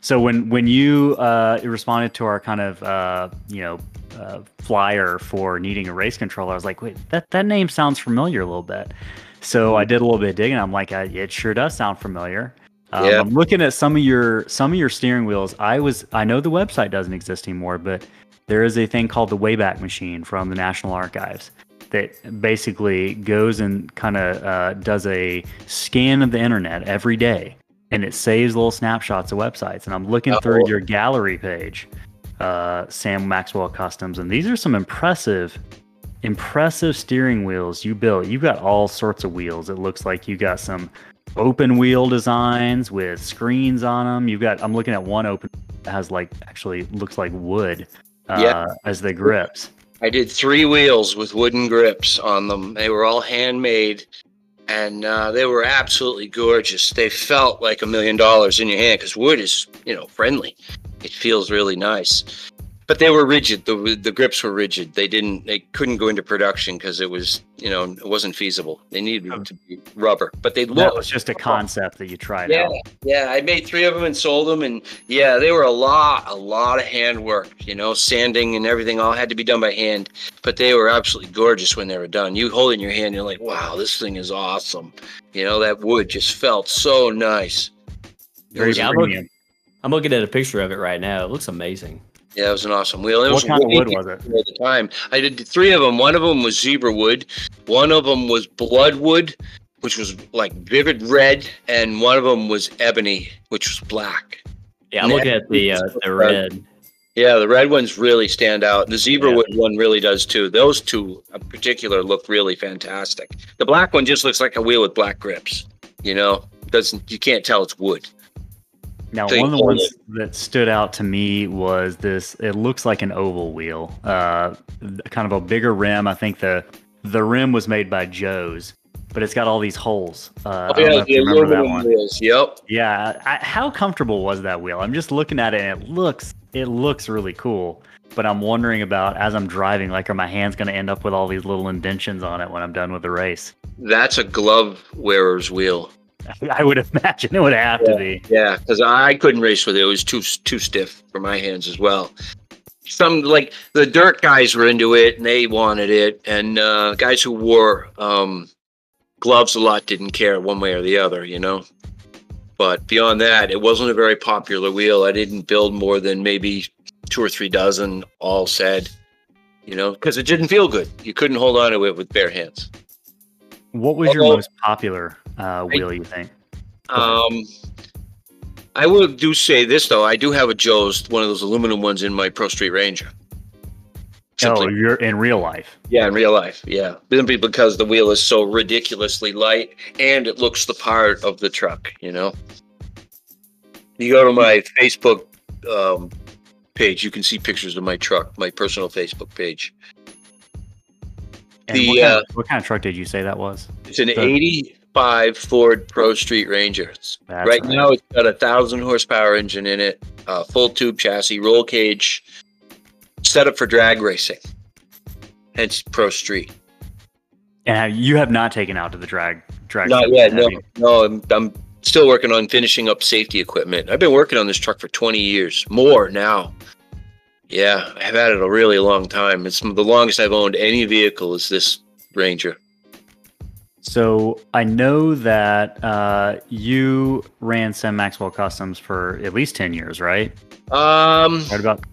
So when when you uh, responded to our kind of uh, you know uh, flyer for needing a race controller, I was like, wait, that that name sounds familiar a little bit. So I did a little bit of digging. I'm like, it sure does sound familiar. Um, Yeah. I'm looking at some of your some of your steering wheels. I was I know the website doesn't exist anymore, but there is a thing called the Wayback Machine from the National Archives that basically goes and kind of uh, does a scan of the internet every day and it saves little snapshots of websites. And I'm looking Oh. through your gallery page, uh, Sam Maxwell Customs, and these are some impressive, impressive steering wheels you built. You've got all sorts of wheels. It looks like you got some open wheel designs with screens on them. You've got. I'm looking at one open that has like actually looks like wood uh, Yeah. as the grips. I did three wheels with wooden grips on them. They were all handmade, and uh, they were absolutely gorgeous. They felt like a million dollars in your hand because wood is, you know, friendly. It feels really nice. But they were rigid. The the grips were rigid. They didn't. They couldn't go into production because it was, you know, it wasn't feasible. They needed to be rubber. But they looked. That was just a concept that you tried yeah, out. yeah. I made three of them and sold them, and yeah, they were a lot, a lot of handwork. You know, sanding and everything all had to be done by hand, but they were absolutely gorgeous when they were done. You hold it in your hand, you're like, wow, this thing is awesome. You know, that wood just felt so nice. Very premium. I'm looking at a picture of it right now. It looks amazing. Yeah, it was an awesome wheel. It What was kind of wood was it? at the time. I did three of them. One of them was zebra wood. One of them was bloodwood, which was like vivid red, and one of them was ebony, which was black. Yeah, I'm Yeah. looking at the uh, the red. Yeah, the red ones really stand out. The zebra Yeah. wood one really does too. Those two in particular look really fantastic. The black one just looks like a wheel with black grips. You know, doesn't you can't tell it's wood. Now, one of the ones that stood out to me was this. It looks like an oval wheel, uh, kind of a bigger rim. I think the the rim was made by Joe's, but it's got all these holes. Uh, I don't know if remember that one. wheels. Yep. Yeah, I, how comfortable was that wheel? I'm just looking at it, and it looks it looks really cool. But I'm wondering about as I'm driving, like, are my hands going to end up with all these little indentions on it when I'm done with the race? That's a glove wearer's wheel. [LAUGHS] I would imagine it would have to be. Yeah, because I couldn't race with it. It was too too stiff for my hands as well. Some like the dirt guys were into it and they wanted it, and uh, guys who wore um, gloves a lot didn't care one way or the other, you know. But beyond that, it wasn't a very popular wheel. I didn't build more than maybe two or three dozen, all said, you know, because it didn't feel good. You couldn't hold on to it with bare hands. What was your most popular uh, wheel? You think? Um, I will do say this though. I do have a Joe's, one of those aluminum ones in my Pro Street Ranger. Simply, oh, you're in real life. yeah, in real life, yeah. Simply because the wheel is so ridiculously light and it looks the part of the truck. You know. You go to my Facebook um, page, you can see pictures of my truck, my personal Facebook page. The, what, kind uh, of, what kind of truck did you say that was? It's an The- 85 Ford Pro Street Rangers. That's right, right. now, it's got a thousand horsepower engine in it, uh, full tube chassis, roll cage, set up for drag racing. Hence Pro Street. And have- you have not taken out to the drag drag. Not yet. No, you? no. I'm, I'm still working on finishing up safety equipment. I've been working on this truck for 20 years, more now. Yeah, I've had it a really long time. It's the longest I've owned any vehicle is this Ranger. So I know that uh, you ran Sam Maxwell Customs for at least ten years, right? Um, Right about.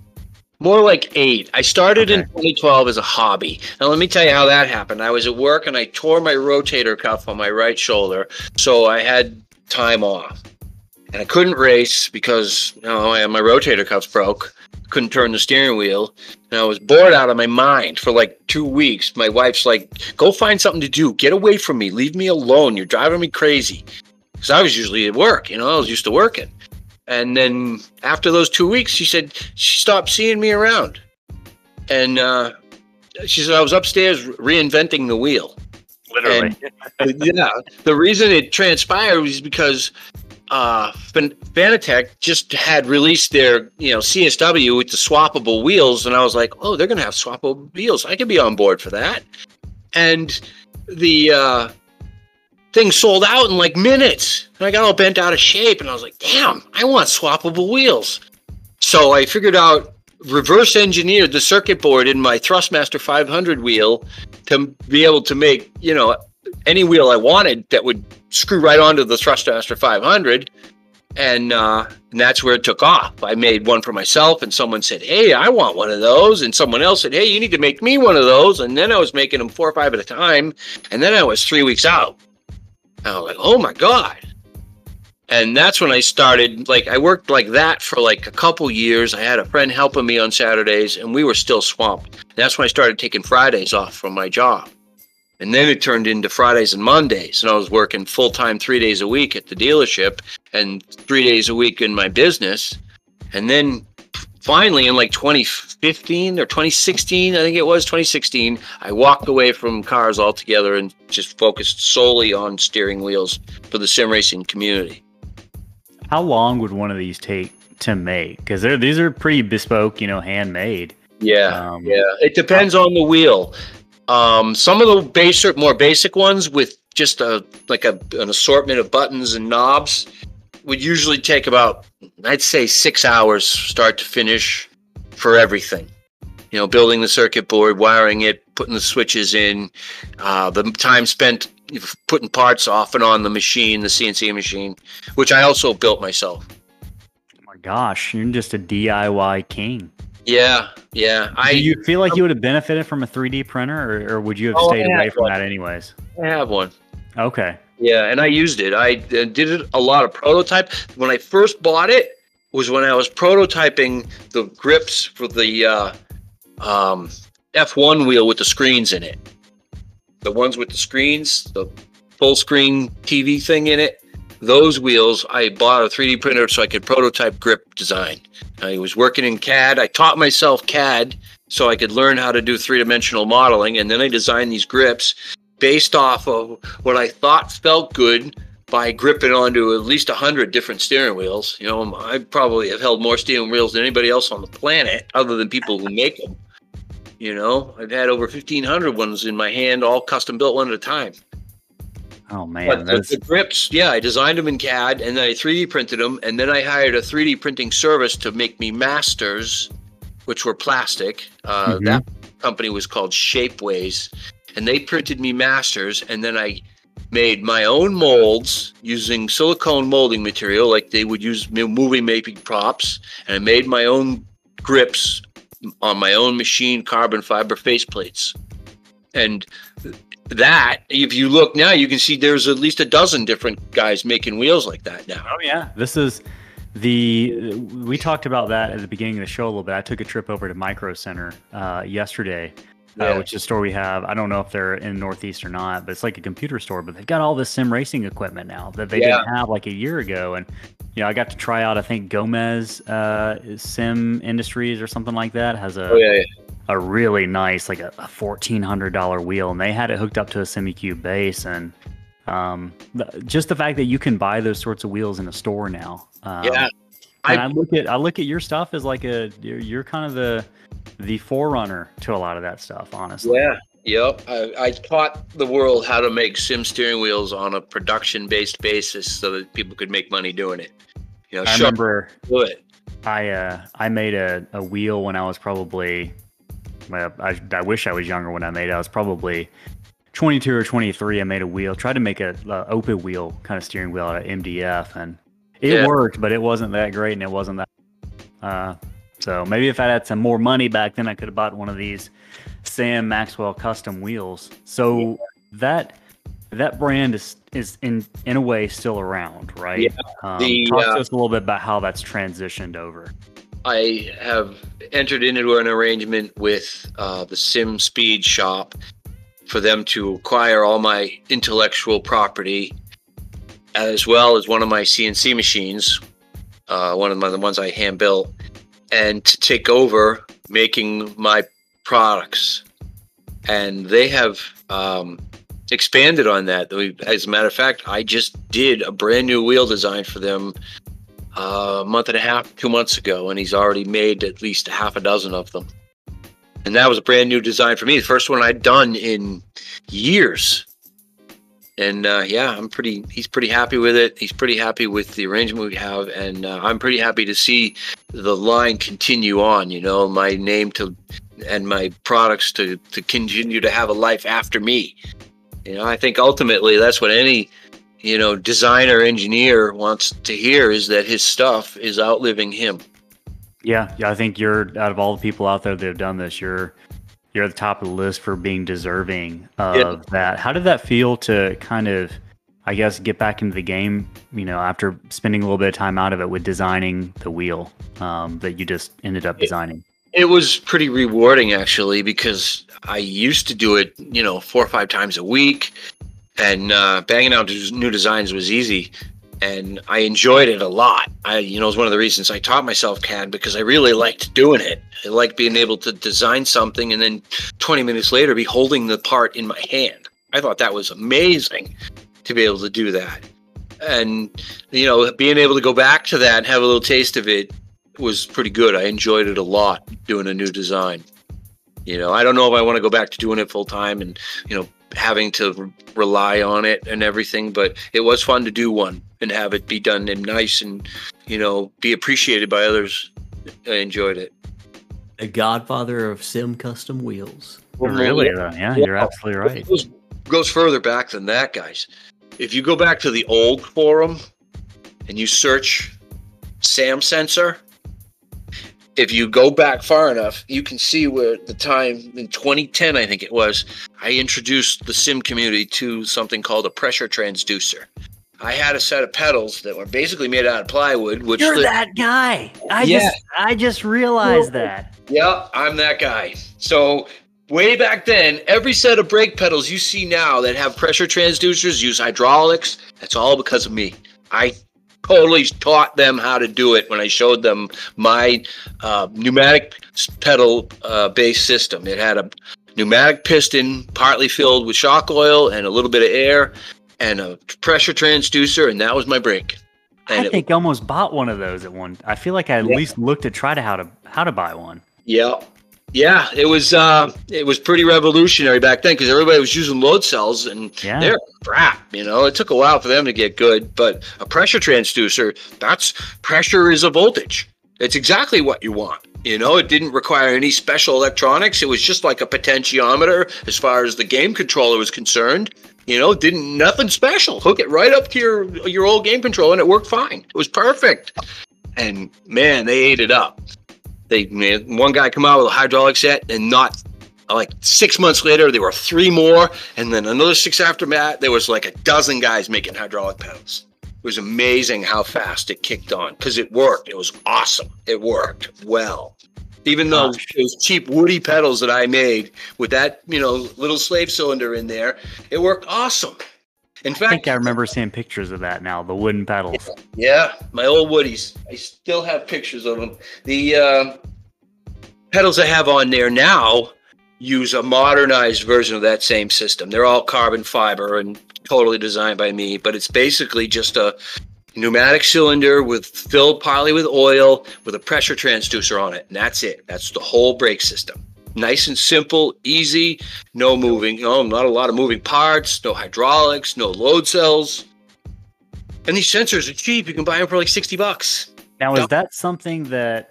More like eight. I started in 2012 as a hobby. Now, let me tell you how that happened. I was at work and I tore my rotator cuff on my right shoulder, so I had time off. And I couldn't race because you know, my rotator cuffs broke. Couldn't turn the steering wheel. And I was bored out of my mind for like two weeks. My wife's like, go find something to do. Get away from me. Leave me alone. You're driving me crazy. Because I was usually at work, you know, I was used to working. And then after those two weeks, she said she stopped seeing me around. And uh, she said I was upstairs reinventing the wheel. Literally. [LAUGHS] yeah. The reason it transpired was because uh, Fan- Fanatec just had released their, you know, CSW with the swappable wheels, and I was like, oh, they're gonna have swappable wheels. I could be on board for that. And the uh, thing sold out in like minutes, and I got all bent out of shape, and I was like, damn, I want swappable wheels. So I figured out reverse engineered the circuit board in my Thrustmaster 500 wheel to be able to make you know any wheel I wanted that would screw right onto the Thrustmaster 500, and uh, and that's where it took off. I made one for myself, and someone said, "Hey, I want one of those," and someone else said, "Hey, you need to make me one of those," and then I was making them four or five at a time, and then I was three weeks out. And I was like, "Oh my god!" And that's when I started. Like I worked like that for like a couple years. I had a friend helping me on Saturdays, and we were still swamped. And that's when I started taking Fridays off from my job. And then it turned into Fridays and Mondays. And I was working full time three days a week at the dealership and three days a week in my business. And then finally, in like 2015 or 2016, I think it was 2016, I walked away from cars altogether and just focused solely on steering wheels for the sim racing community. How long would one of these take to make? Because these are pretty bespoke, you know, handmade. Yeah. Um, Yeah, it depends on the wheel. Um, some of the basic, more basic ones with just a like a, an assortment of buttons and knobs would usually take about, I'd say, six hours start to finish for everything. You know, building the circuit board, wiring it, putting the switches in, uh, the time spent putting parts off and on the machine, the CNC machine, which I also built myself. Oh my gosh, you're just a DIY king. Yeah, yeah. I Do you feel like you would have benefited from a 3D printer, or, or would you have Oh, stayed away from one. that anyways? I have one. Okay. Yeah, and I used it. I uh, did it a lot of prototype. When I first bought it was when I was prototyping the grips for the uh, um, F1 wheel with the screens in it. The ones with the screens, the full screen TV thing in it. Those wheels, I bought a 3D printer so I could prototype grip design. I was working in CAD. I taught myself CAD so I could learn how to do three dimensional modeling. And then I designed these grips based off of what I thought felt good by gripping onto at least 100 different steering wheels. You know, I probably have held more steering wheels than anybody else on the planet, other than people who make them. You know, I've had over 1,500 ones in my hand, all custom built one at a time. Oh man, But the, the grips, yeah, I designed them in CAD and then I 3D printed them. And then I hired a 3D printing service to make me masters, which were plastic. Uh, Mhm. That company was called Shapeways. And they printed me masters. And then I made my own molds using silicone molding material, like they would use movie making props. And I made my own grips on my own machine carbon fiber faceplates. And that, if you look now, you can see there's at least a dozen different guys making wheels like that now. oh yeah. This is The we talked about that at the beginning of the show a little bit. I took a trip over to Micro Center uh, yesterday, Yeah. uh, which is a store we have. I don't know if they're in Northeast or not, but it's like a computer store. But they've got all this sim racing equipment now that they Yeah. didn't have like a year ago. And you know, I got to try out. I think Gomez uh, Sim Industries or something like that has a Oh yeah, yeah. A really nice like a, a fourteen hundred dollar wheel, and they had it hooked up to a Simucube base, and um, the, just the fact that you can buy those sorts of wheels in a store now. Um, yeah. I- I, look at I look at your stuff as like a you're, you're kind of the the forerunner to a lot of that stuff, honestly. Yeah. Yep. I, I taught the world how to make sim steering wheels on a production based basis so that people could make money doing it. You know, I remember do it. I uh, I made a, a wheel when I was probably well, I, I wish I was younger when I made it. I was probably 22 or 23. I made a wheel, tried to make a, a open wheel kind of steering wheel out of MDF, and it Yeah. worked, but it wasn't that great, and it wasn't that. Uh, so maybe if I had some more money back then, I could have bought one of these Sam Maxwell custom wheels. So that that brand is is in in a way still around, right? Yeah. Um, The, talk uh, to us a little bit about how that's transitioned over. I have entered into an arrangement with uh, the Sim Speed Shop for them to acquire all my intellectual property, as well as one of my CNC machines, uh, one of my, the ones I hand built, and to take over making my products. And they have um, expanded on that. As a matter of fact, I just did a brand new wheel design for them a month and a half, two months ago, and he's already made at least a half a dozen of them. And that was a brand new design for me, the first one I'd done in years. And uh, yeah, I'm pretty. He's pretty happy with it. He's pretty happy with the arrangement we have, and uh, I'm pretty happy to see the line continue on. You know, my name to and my products to to continue to have a life after me. You know, I think ultimately that's what any you know, designer engineer wants to hear is that his stuff is outliving him. Yeah, yeah. I think you're out of all the people out there that have done this, you're you're at the top of the list for being deserving of Yeah. that. How did that feel to kind of, I guess, get back into the game? You know, after spending a little bit of time out of it with designing the wheel um, that you just ended up designing. It was pretty rewarding actually because I used to do it, you know, four or five times a week, and uh, banging out new designs was easy, and I enjoyed it a lot. I, you know, it was one of the reasons I taught myself CAD because I really liked doing it. I liked being able to design something and then 20 minutes later be holding the part in my hand. I thought that was amazing to be able to do that, and you know, being able to go back to that and have a little taste of it was pretty good. I enjoyed it a lot doing a new design. You know, I don't know if I want to go back to doing it full time and, you know, having to re- rely on it and everything, but it was fun to do one and have it be done and nice and, you know, be appreciated by others. I enjoyed it. The godfather of sim custom wheels. really? though. Yeah, you're absolutely right. It goes, goes further back than that, guys. If you go back to the old forum and you search Sam sensor, if you go back far enough, you can see where the time in 2010, I think it was, I introduced the sim community to something called a pressure transducer. I had a set of pedals that were basically made out of plywood, which You're the- that guy. I Yeah. just I just realized that. Yeah, I'm that guy. So way back then, every set of brake pedals you see now that have pressure transducers use hydraulics. That's all because of me. I totally taught them how to do it when I showed them my uh, pneumatic pedal uh, based system. It had a pneumatic piston partly filled with shock oil and a little bit of air and a pressure transducer, and that was my brake. And I it- think I almost bought one of those at one. I feel like I at Yeah. least looked to try to how to how to buy one. Yeah. Yeah, it was uh it was pretty revolutionary back then because everybody was using load cells and Yeah. they're crap, you know. It took a while for them to get good, but a pressure transducer, that's pressure is a voltage. It's exactly what you want. You know, it didn't require any special electronics. It was just like a potentiometer as far as the game controller was concerned. You know, didn't nothing special. Hook it right up to your your old game controller and it worked fine. It was perfect. And man, they ate it up they man, one guy come out with a hydraulic set and not like six months later there were three more and then another six after that there was like a dozen guys making hydraulic pedals it was amazing how fast it kicked on because it worked. It was awesome. It worked well. Even though Gosh. those cheap woody pedals that I made with that, you know, little slave cylinder in there, it worked awesome. In fact, I fact, think I remember seeing pictures of that now. The wooden pedals. yeah, my old Woodies. I still have pictures of them. The uh, pedals I have on there now use a modernized version of that same system. They're all carbon fiber and totally designed by me, but it's basically just a pneumatic cylinder with filled partly with oil with a pressure transducer on it, and that's it. That's the whole brake system. Nice and simple, easy, no moving, oh, not a lot of moving parts, no hydraulics, no load cells. And these sensors are cheap. You can buy them for like 60 bucks. Now, is that something that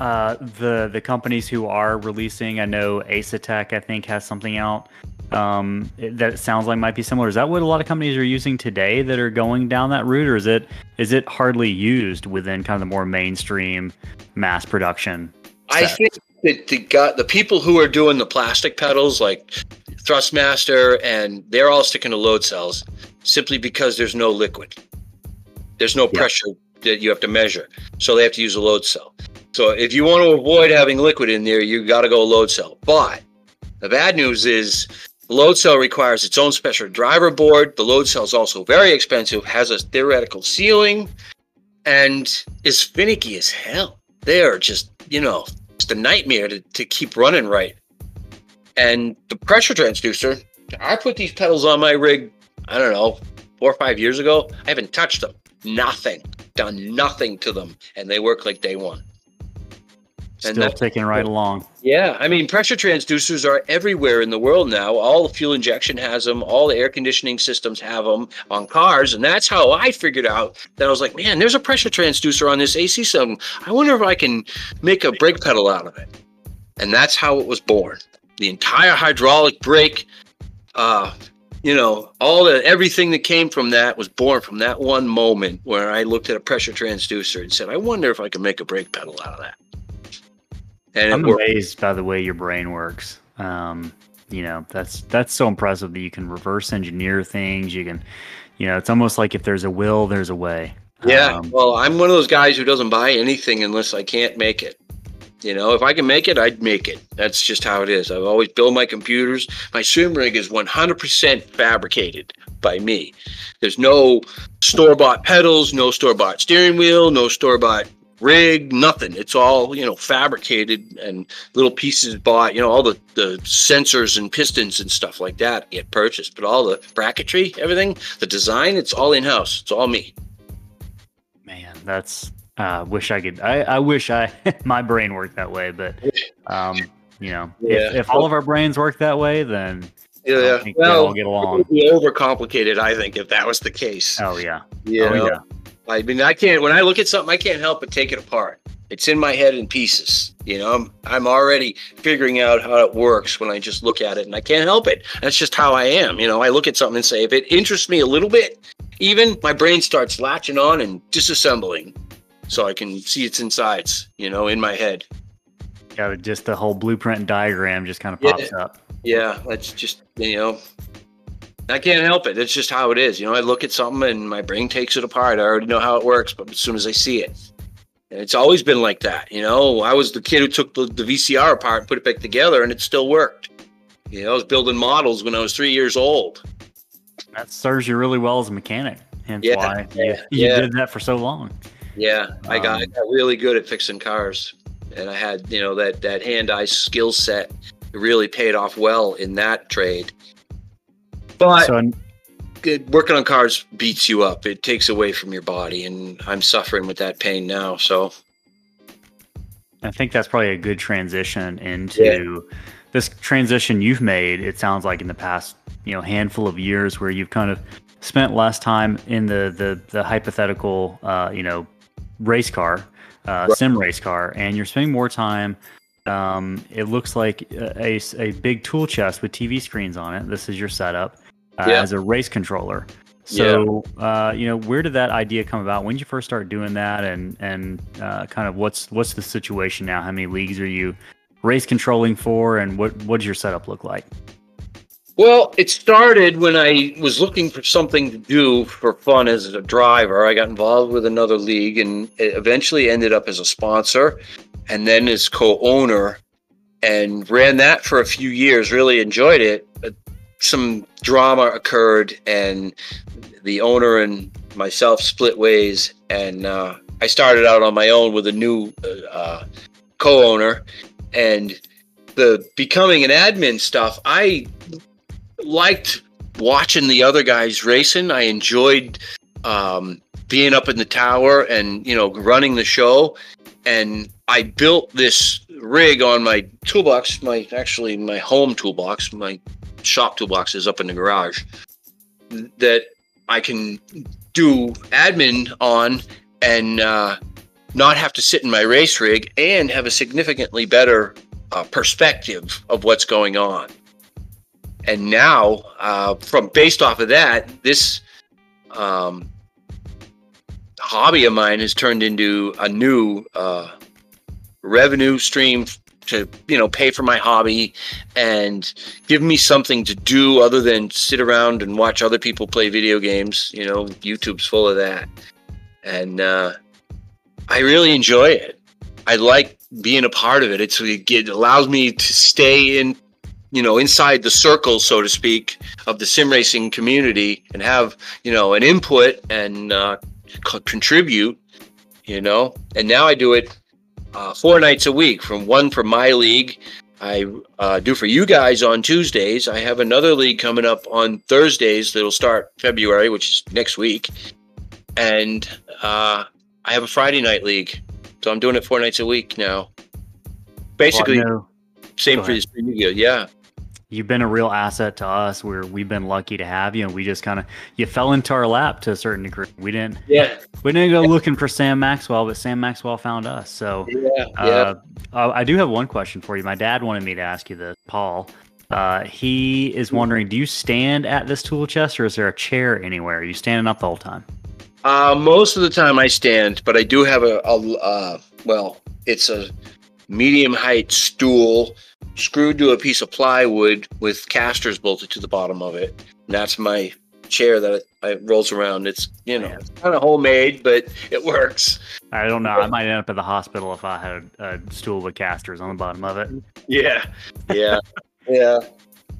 uh, the the companies who are releasing? I know Asetek, I think, has something out um, that sounds like might be similar. Is that what a lot of companies are using today that are going down that route, or is it is it hardly used within kind of the more mainstream mass production? I think the guy, the people who are doing the plastic pedals, like Thrustmaster, and they're all sticking to load cells simply because there's no liquid. There's no Yeah. pressure that you have to measure, so they have to use a load cell. So if you want to avoid having liquid in there, you got to go load cell. But the bad news is the load cell requires its own special driver board. The load cell is also very expensive, has a theoretical ceiling, and is finicky as hell. They are just, you know, just a nightmare to, to keep running right. And the pressure transducer, I put these pedals on my rig, I don't know, four or five years ago. I haven't touched them. Nothing. Done nothing to them. And they work like day one. And Still ticking right along. Yeah, I mean, pressure transducers are everywhere in the world now. All the fuel injection has them. All the air conditioning systems have them on cars, and that's how I figured out that I was like, man, there's a pressure transducer on this AC system. I wonder if I can make a brake pedal out of it. And that's how it was born. The entire hydraulic brake, uh, you know, all the everything that came from that was born from that one moment where I looked at a pressure transducer and said, I wonder if I can make a brake pedal out of that. And I'm amazed by the way your brain works. Um, you know, that's that's so impressive that you can reverse engineer things. You can, you know, it's almost like if there's a will, there's a way. Yeah, Um, well, I'm one of those guys who doesn't buy anything unless I can't make it. You know, if I can make it, I'd make it. That's just how it is. I've always built my computers. My sim rig is 100% fabricated by me. There's no store bought pedals, no store bought steering wheel, no store bought rig, nothing. It's all, you know, fabricated and little pieces bought, you know, all the, the sensors and pistons and stuff like that get purchased. But all the bracketry, everything, the design, it's all in house. It's all me. man, that's. Uh, wish I could. I, I wish I [LAUGHS] my brain worked that way, but um, you know, Yeah. if, if all of our brains work that way, then I Yeah, think we all get it along. would be overcomplicated, I think, if that was the case. Oh yeah, You oh yeah. I mean, I can't. When I look at something, I can't help but take it apart. It's in my head in pieces. You know, I'm I'm already figuring out how it works when I just look at it, and I can't help it. That's just how I am. You know, I look at something and say, if it interests me a little bit, even my brain starts latching on and disassembling, so I can see its insides. You know, in my head. Yeah, just the whole blueprint and diagram just kind of Yeah. pops up. Yeah, that's just you know, I can't help it. It's just how it is. You know, I look at something and my brain takes it apart. I already know how it works, but as soon as I see it, and it's always been like that. You know, I was the kid who took the, the VCR apart and put it back together, and it still worked. You know, I was building models when I was three years old. That serves you really well as a mechanic. Hence Yeah, why you, yeah, you yeah. did that for so long. Yeah, I got I Um, got really good at fixing cars, and I had you know that that hand eye skill set. Really paid off well in that trade. But So it, working on cars beats you up. It takes away from your body, and I'm suffering with that pain now. So I think that's probably a good transition into this transition you've made. It sounds like in the past, you know, handful of years where you've kind of spent less time in the the, the hypothetical, uh, you know, race car, uh, Right. sim race car, and you're spending more time. Um, it looks like a, a, a big tool chest with TV screens on it. This is your setup uh, Yeah. as a race controller. So, uh, you know, where did that idea come about? When did you first start doing that, and and uh, kind of what's what's the situation now? How many leagues are you race controlling for, and what what does your setup look like? Well, it started when I was looking for something to do for fun as a driver. I got involved with another league and it eventually ended up as a sponsor and then as co-owner and ran that for a few years. Really enjoyed it. But some drama occurred and the owner and myself split ways and uh, I started out on my own with a new uh, co-owner and the becoming an admin stuff. I liked watching the other guys racing. I enjoyed um, being up in the tower and you know running the show. And I built this rig on my toolbox. My actually my home toolbox. My shop toolboxes up in the garage. That I can do admin on and uh, not have to sit in my race rig and have a significantly better uh, perspective of what's going on and now uh, from based off of that this um, hobby of mine has turned into a new uh, revenue stream to you know pay for my hobby and give me something to do other than sit around and watch other people play video games. You know youtube's full of that. And uh, i really enjoy it. I like being a part of it. It's it allows me to stay in you know inside the circle so to speak of the sim racing community and have you know an input and uh, contribute you know. And now i do it uh, four nights a week from one for my league. I uh, do for you guys on tuesdays. I have another league coming up on thursdays that'll start february which is next week. And uh, i have a friday night league. So i'm doing it four nights a week now. Basically know. same for this yeah you've been a real asset to us. Where we've been lucky to have you, and we just kind of you fell into our lap to a certain degree. We didn't yeah we didn't go looking for Sam Maxwell, but Sam Maxwell found us. So yeah yeah Uh, uh, I do have one question for you. My dad wanted me to ask you this, Paul. Uh, he is wondering, do you stand at this tool chest, or is there a chair anywhere? Are you standing up the whole time? Uh, most of the time I stand, but I do have a, a uh, well, it's a medium height stool screwed to a piece of plywood with casters bolted to the bottom of it. And that's my chair that I, I rolls around. It's you know Man. kind of homemade, but it works. I don't know. I might end up at the hospital if I had a stool with casters on the bottom of it. Yeah, yeah, [LAUGHS] yeah.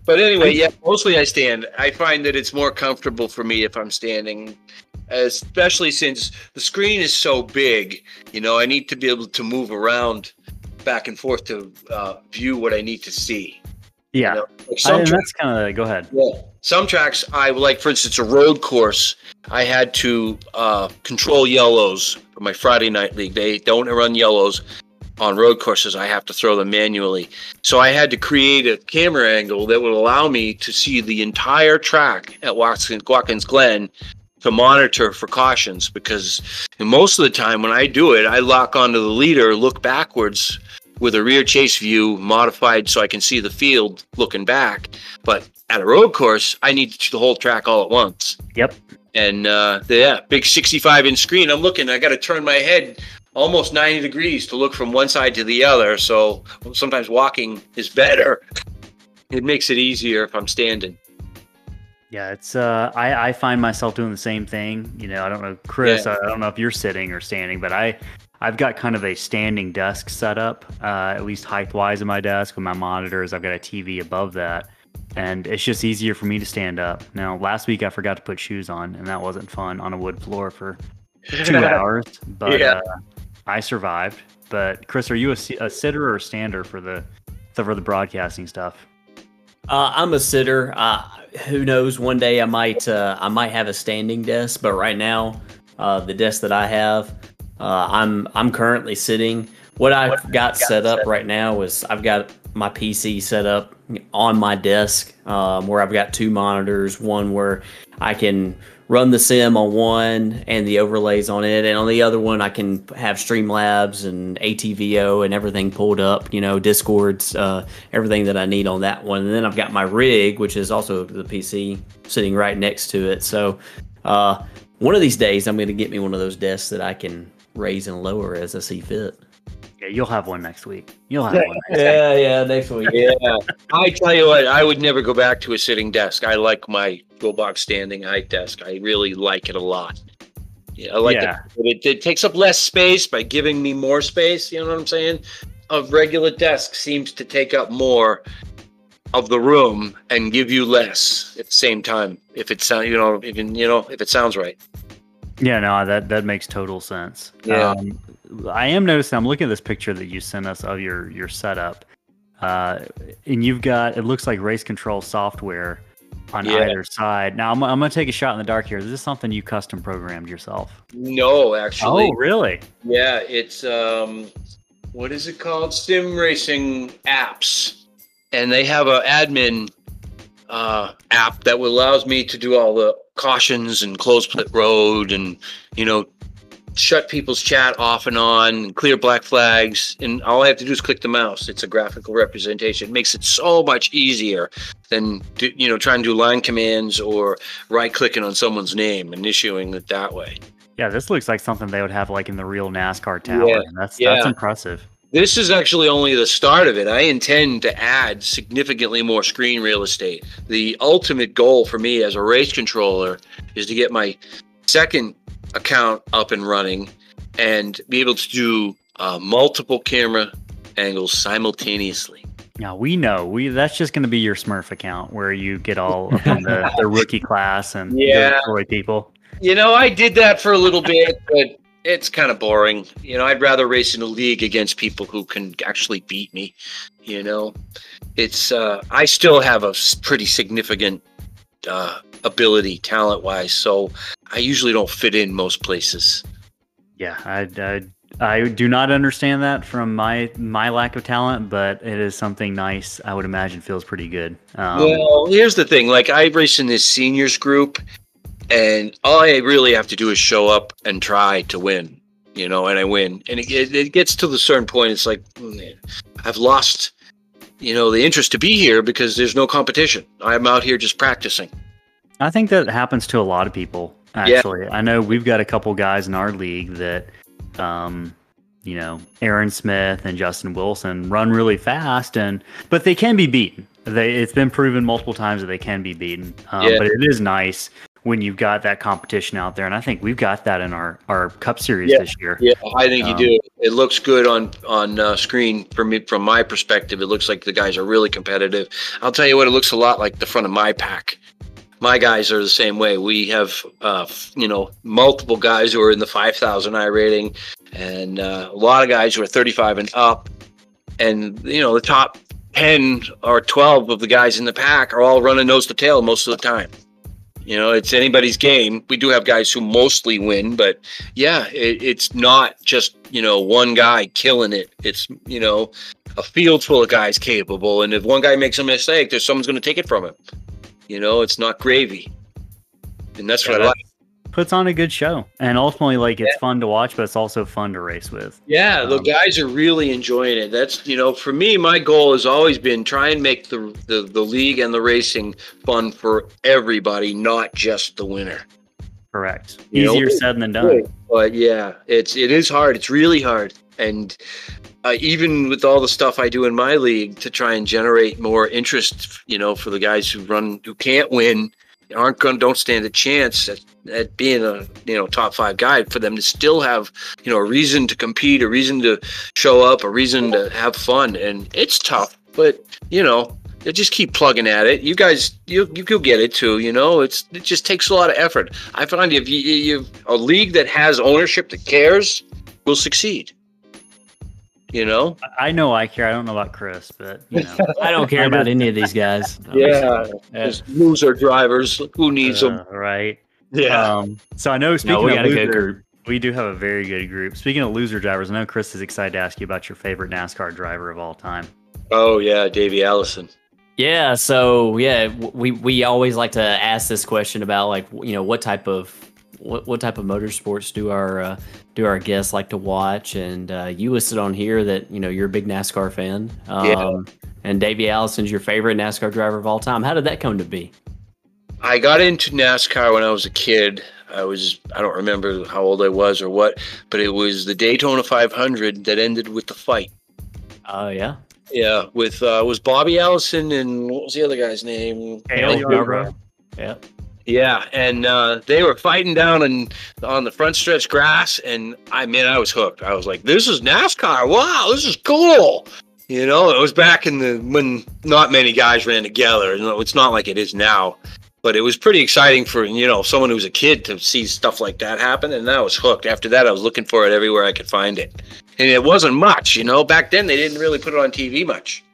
But anyway, yeah, mostly I stand. I find that it's more comfortable for me if I'm standing, especially since the screen is so big. You know, I need to be able to move around back and forth to uh, view what I need to see. Yeah, You know, like some tra- that's kind of. Go ahead. yeah. Some tracks, I like, for instance, a road course. I had to uh, control yellows for my Friday night league. They don't run yellows on road courses. I have to throw them manually. So I had to create a camera angle that would allow me to see the entire track at Watkins, Watkins Glen to monitor for cautions because most of the time when I do it, I lock onto the leader, look backwards with a rear chase view modified so I can see the field looking back. But at a road course, I need to the whole track all at once. Yep. And uh, yeah, big 65 inch screen. I'm looking, I got to turn my head almost 90 degrees to look from one side to the other. So sometimes walking is better. It makes it easier if I'm standing. Yeah, it's. Uh, I I find myself doing the same thing. You know, I don't know, Chris. Yeah. I, I don't know if you're sitting or standing, but I. I've got kind of a standing desk set up, uh, at least height wise in my desk with my monitors. I've got a TV above that, and it's just easier for me to stand up. Now, last week I forgot to put shoes on, and that wasn't fun on a wood floor for two [LAUGHS] hours, but Yeah. uh, I survived. But Chris, are you a, a sitter or a stander for the for the broadcasting stuff? Uh, I'm a sitter. Uh, who knows? One day I might uh, I might have a standing desk, but right now, uh, the desk that I have, uh, I'm I'm currently sitting. What I've got set up right now is I've got my PC set up on my desk, um, where I've got two monitors. One where I can run the sim on one and the overlays on it, and on the other one I can have Streamlabs and ATVO and everything pulled up. You know, Discords, uh, everything that I need on that one. And then I've got my rig, which is also the PC, sitting right next to it. So uh, one of these days I'm going to get me one of those desks that I can raise and lower as I see fit. Yeah, you'll have one next week. You'll have one. Next Yeah, yeah, next week. [LAUGHS] Yeah, I tell you what, I would never go back to a sitting desk. I like my go box standing height desk. I really like it a lot. Yeah, I like Yeah. it. It, it takes up less space by giving me more space. You know what I'm saying? A regular desk seems to take up more of the room and give you less at the same time. If it sound, you know, even you know, if it sounds right. Yeah, no, that that makes total sense. Yeah. Um, I am noticing. I'm looking at this picture that you sent us of your your setup, uh, and you've got it looks like race control software on Yeah. either side. Now I'm, I'm gonna take a shot in the dark here. Is this something you custom programmed yourself? No, actually. Oh, really? Yeah, it's um, what is it called? Sim racing apps, and they have a admin uh, app that allows me to do all the cautions and close pit road, and you know, shut people's chat off and on, and clear black flags, and all I have to do is click the mouse. It's a graphical representation. It makes it so much easier than do, you know trying to do line commands or right clicking on someone's name and issuing it that way. Yeah, this looks like something they would have like in the real NASCAR tower. Yeah, that's that's impressive. This is actually only the start of it. I intend to add significantly more screen real estate. The ultimate goal for me as a race controller is to get my second account up and running and be able to do uh, multiple camera angles simultaneously. Now we know we that's just going to be your Smurf account where you get all up in the, the rookie class and [LAUGHS] Yeah. destroy people. You know, I did that for a little bit, but it's kind of boring. You know, I'd rather race in a league against people who can actually beat me. You know, it's uh, I still have a pretty significant uh, ability talent wise, so I usually don't fit in most places. Yeah, I, I I do not understand that from my my lack of talent, but it is something nice. I would imagine feels pretty good. Um, well, here's the thing: like I race in this seniors group, and all I really have to do is show up and try to win. You know, and I win, and it, it, it gets to the certain point. It's like mm, I've lost, you know, the interest to be here because there's no competition. I'm out here just practicing. I think that happens to a lot of people. Yeah. Actually, I know we've got a couple guys in our league that, um, you know, Aaron Smith and Justin Wilson run really fast, and but they can be beaten. They it's been proven multiple times that they can be beaten. Um, Yeah. But it is nice when you've got that competition out there, and I think we've got that in our our Cup Series Yeah. this year. Yeah, I think you Um, do. It looks good on on uh, screen for me. From my perspective, it looks like the guys are really competitive. I'll tell you what, it looks a lot like the front of my pack. My guys are the same way. We have, uh, f- you know, multiple guys who are in the 5,000 I rating, and uh, a lot of guys who are 35 and up. And you know, the top 10 or 12 of the guys in the pack are all running nose to tail most of the time. You know, it's anybody's game. We do have guys who mostly win, but yeah, it, it's not just you know one guy killing it. It's you know a field full of guys capable, and if one guy makes a mistake, there's someone's going to take it from him. You know, it's not gravy, and that's what Yeah, I like. Puts on a good show, and ultimately, like it's fun to watch, but it's also fun to race with. Yeah, the Um, guys are really enjoying it. That's you know, for me, my goal has always been try and make the the, the league and the racing fun for everybody, not just the winner. Correct. You know, Easier said than done. But yeah, it's it is hard. It's really hard, and uh, even with all the stuff I do in my league to try and generate more interest, you know, for the guys who run who can't win, aren't going don't stand a chance at being a you know top five guy. For them to still have you know a reason to compete, a reason to show up, a reason to have fun, and it's tough. But you know, they just keep plugging at it. You guys, you you will get it too. You know, it's it just takes a lot of effort. I find if you you a league that has ownership that cares will succeed. You know. I know I care. I don't know about Chris, but you know, I don't care about any of these guys. [LAUGHS] Yeah. There's loser drivers. Who needs them? uh, right. Yeah. Um, so I know speaking No, we of got a loser, good group. we do have a very good group. Speaking of loser drivers, I know Chris is excited to ask you about your favorite NASCAR driver of all time. oh yeah, Davey Allison. Yeah, so yeah, we we always like to ask this question about like you know what type of what, what type of motorsports do our uh, do our guests like to watch? And uh, you listed on here that you know you're a big NASCAR fan. Um, Yeah. And Davey Allison's your favorite NASCAR driver of all time. How did that come to be? I got into NASCAR when I was a kid. I was I don't remember how old I was or what, but it was the Daytona 500 that ended with the fight. Oh yeah. Yeah, with uh, was Bobby Allison and what was the other guy's name? Cale Yarborough. Yeah. Yeah, and uh, they were fighting down and on the front stretch grass, and I mean, I was hooked. I was like, "This is NASCAR! Wow, this is cool!" You know, it was back in the when not many guys ran together. You know, it's not like it is now, but it was pretty exciting for you know someone who was a kid to see stuff like that happen. And I was hooked. After that, I was looking for it everywhere I could find it, and it wasn't much. You know, back then they didn't really put it on TV much.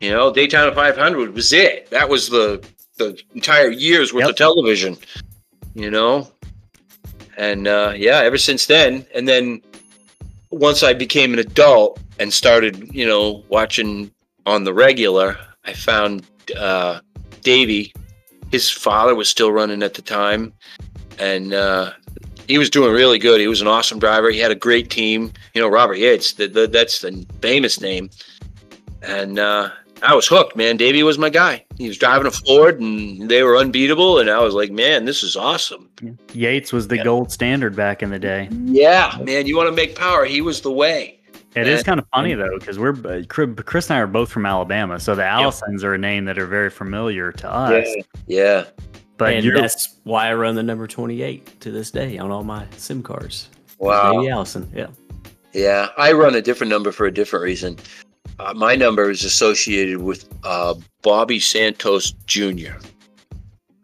You know, Daytona 500 was it. That was the the entire year's worth Yep. of television. You know, and uh, yeah, ever since then, and then once I became an adult and started, you know, watching on the regular, I found uh, Davey. His father was still running at the time, and uh, he was doing really good. He was an awesome driver. He had a great team. You know, Robert Yates. The, the, that's the famous name. And uh, I was hooked, man. Davey was my guy. He was driving a Ford, and they were unbeatable. And I was like, man, this is awesome. Yates was the Yeah. gold standard back in the day. Yeah, man. You want to make power? He was the way. It is kind of funny though, because we're uh, Chris and I are both from Alabama, so the Allisons are a name that are very familiar to us. Yeah. But and you're that's why I run the number 28 to this day on all my SIM cards. Wow. Davey Allison. Yeah. Yeah, I run a different number for a different reason. Uh, my number is associated with uh, Bobby Santos Jr.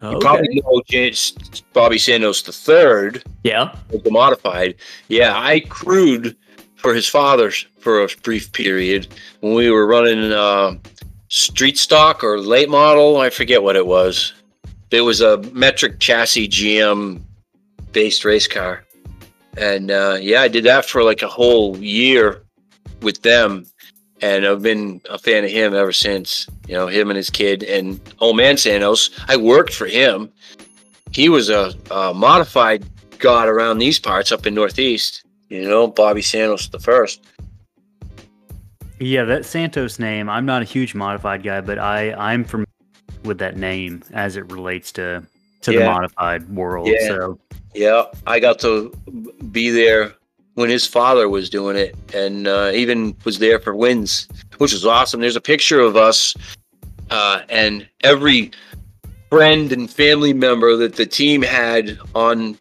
You probably know James, Bobby Santos the third, Yeah. the modified. Yeah, I crewed for his father's for a brief period when we were running uh, street stock or late model. I forget what it was. It was a metric chassis GM based race car. And uh, yeah, I did that for like a whole year with them. And I've been a fan of him ever since. You know, him and his kid and old man Santos. I worked for him. He was a, a modified god around these parts up in Northeast. You know, Bobby Santos the first. yeah, that Santos name. I'm not a huge modified guy, but I I'm from with that name as it relates to to the modified world. Yeah. So Yeah, I got to be there when his father was doing it, and uh, even was there for wins, which was awesome. There's a picture of us, uh, and every friend and family member that the team had on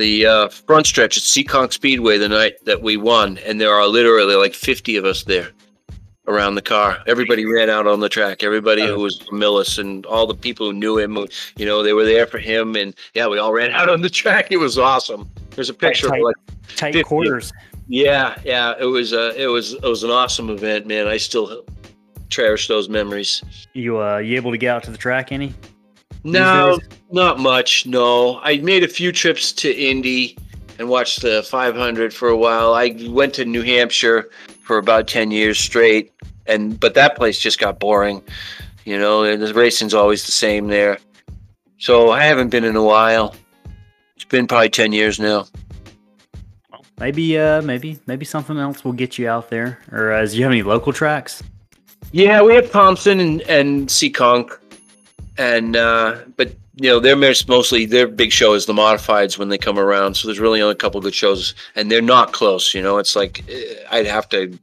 the uh, front stretch at Seekonk Speedway the night that we won, and there are literally like 50 of us there around the car. Everybody ran out on the track. Everybody who was from Millis and all the people who knew him, you know, they were there for him. And yeah, we all ran [LAUGHS] out on the track. It was awesome. There's a picture of tight. like, tight 50. quarters. yeah, yeah. It was, uh, it was, it was an awesome event, man. I still cherish those memories. You uh you able to get out to the track any? No, days? not much. No, I made a few trips to Indy and watched the 500 for a while. I went to New Hampshire for about 10 years straight, and but that place just got boring. You know, and the racing's always the same there. So I haven't been in a while. It's been probably 10 years now. Maybe uh maybe maybe something else will get you out there. Or uh, do you have any local tracks? Yeah, we have Thompson and and Seekonk, and uh, but you know they're most- mostly their big show is the modifieds when they come around. So there's really only a couple good shows, and they're not close. You know, it's like eh, I'd have to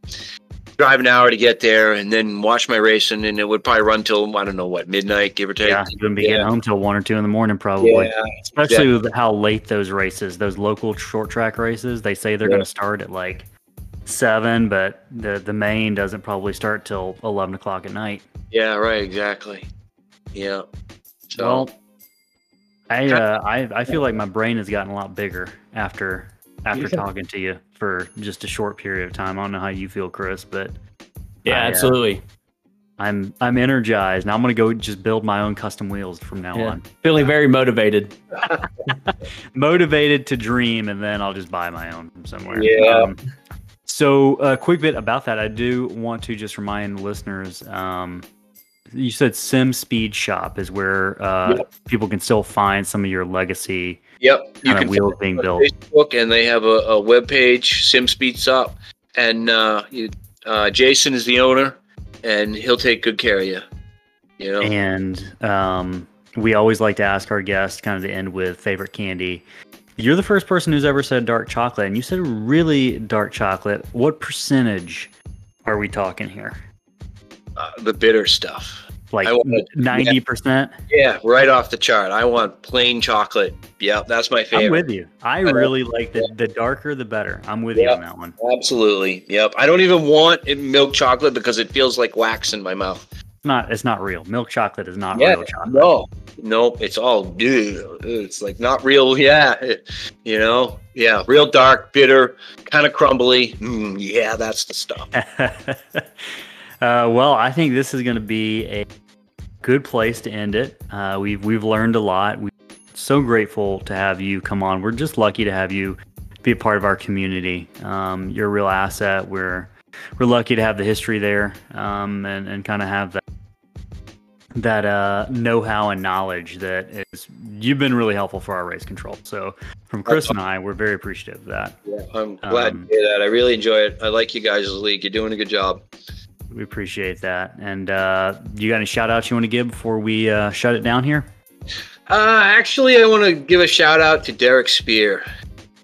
drive an hour to get there, and then watch my racing, and it would probably run till I don't know what midnight, give or take. Yeah, you wouldn't be getting home till one or two in the morning probably. Yeah, Especially with how late those races, those local short track races, they say they're Yeah. going to start at like seven, but the the main doesn't probably start till eleven o'clock at night. yeah, right, exactly. Yeah. So Well, I uh, I I feel like my brain has gotten a lot bigger after after Yeah. talking to you for just a short period of time. I don't know how you feel, Chris, but Yeah, I, uh, absolutely. I'm I'm energized. Now I'm gonna go just build my own custom wheels from now Yeah. on. Feeling very motivated. [LAUGHS] Motivated to dream, and then I'll just buy my own from somewhere. Yeah. Um, so a quick bit about that. I do want to just remind listeners. Um, you said Sim Speed Shop is where uh, people can still find some of your legacy Yep, you kind can of wheels being built. Facebook, and they have a, a web page, Sim Speed Shop, and uh, you, uh, Jason is the owner, and he'll take good care of you. You know, And um, we always like to ask our guests kind of to end with favorite candy. You're the first person who's ever said dark chocolate, and you said really dark chocolate. What percentage are we talking here? Uh, the bitter stuff. Like ninety percent. Yeah, right off the chart. I want plain chocolate. Yeah, that's my favorite. I'm with you. I know. really like the the darker the better. I'm with you on that one. Absolutely. Yep. I don't even want milk chocolate because it feels like wax in my mouth. It's not it's not real. Milk chocolate is not Yeah, real chocolate. No, no, it's all ugh, It's like not real. [LAUGHS] Yeah, you know. Yeah, real dark, bitter, kind of crumbly. Mm, yeah, that's the stuff. [LAUGHS] uh, well, I think this is going to be a good place to end it. Uh, we've we've learned a lot. We're so grateful to have you come on. We're just lucky to have you be a part of our community. Um, you're a real asset. We're we're lucky to have the history there um, and and kind of have that that uh, know-how and knowledge that is you've been really helpful for our race control. So from Chris and I, we're very appreciative of that. Yeah, I'm glad Um, to hear that. I really enjoy it. I like you guys as a league. You're doing a good job. We appreciate that. And uh, you got any shout outs you want to give before we uh, shut it down here? Uh, actually, I want to give a shout out to Derek Spear.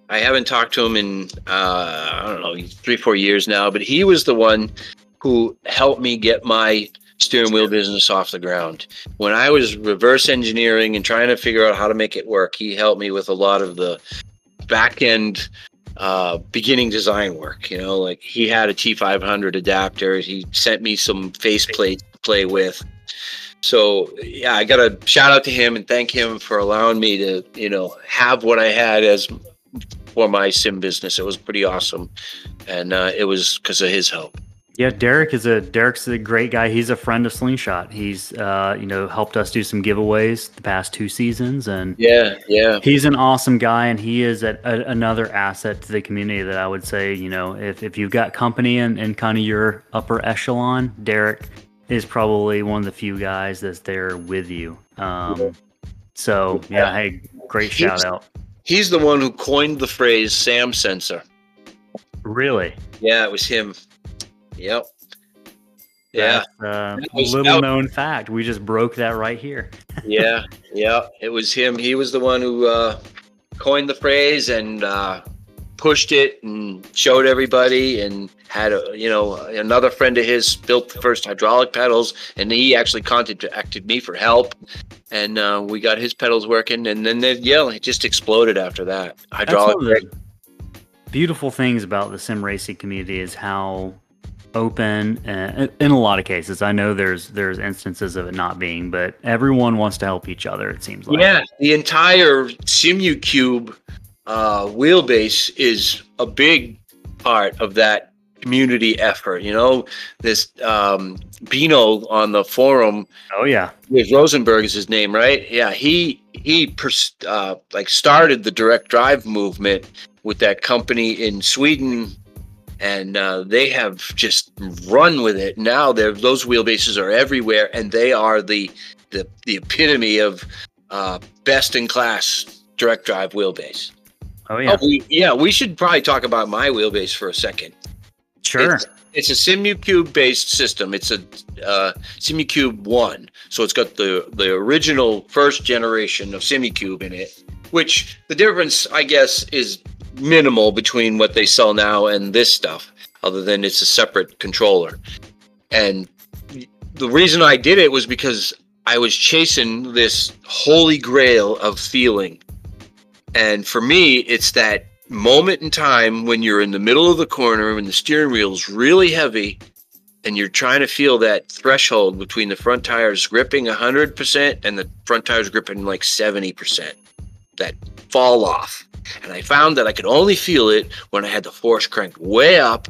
I haven't talked to him in uh, I don't know three four years now, but he was the one who helped me get my steering wheel business off the ground. When I was reverse engineering and trying to figure out how to make it work, he helped me with a lot of the back end uh, beginning design work. You know, like he had a T500 adapter. He sent me some faceplates to play with. So yeah, I got to shout out to him and thank him for allowing me to, you know, have what I had as for my sim business. It was pretty awesome, and uh, it was because of his help. Yeah, Derek is a Derek's a great guy. He's a friend of Slingshot. He's uh, you know helped us do some giveaways the past two seasons, and Yeah, yeah, he's an awesome guy. And he is a, a, another asset to the community that I would say you know if, if you've got company and, and kind of your upper echelon, Derek is probably one of the few guys that's there with you. Um, so yeah, hey, great He's- shout out. he's the one who coined the phrase "Sam sensor." Really? Yeah, it was him. Yep. Yeah, That's, uh, was- little known fact. We just broke that right here. [LAUGHS] yeah, yeah. It was him. He was the one who uh, coined the phrase and uh, pushed it and showed everybody and had a you know another friend of his built the first hydraulic pedals and he actually contacted me for help and uh, we got his pedals working and then they, yeah it just exploded after that hydraulic the beautiful things about the sim racing community is how open uh, in a lot of cases i know there's there's instances of it not being but everyone wants to help each other it seems like Yeah, the entire SimuCube uh, wheelbase is a big part of that community effort. You know, this um, Bino on the forum oh yeah Rosenberg is his name, right? Yeah, he he pers- uh, like started the direct drive movement with that company in Sweden, and uh, they have just run with it. Now they're those wheelbases are everywhere, and they are the the the epitome of uh, best in class direct drive wheelbase. oh yeah Oh, we, yeah, we should probably talk about my wheelbase for a second. sure It's, it's a SimuCube based system. It's a uh, SimuCube One, so it's got the the original first generation of SimuCube in it. Which the difference, I guess, is minimal between what they sell now and this stuff, other than it's a separate controller. And the reason I did it was because I was chasing this holy grail of feeling. And for me, it's that moment in time when you're in the middle of the corner and the steering wheel's really heavy and you're trying to feel that threshold between the front tires gripping 100% and the front tires gripping like 70%. That fall off. And I found that I could only feel it when I had the force cranked way up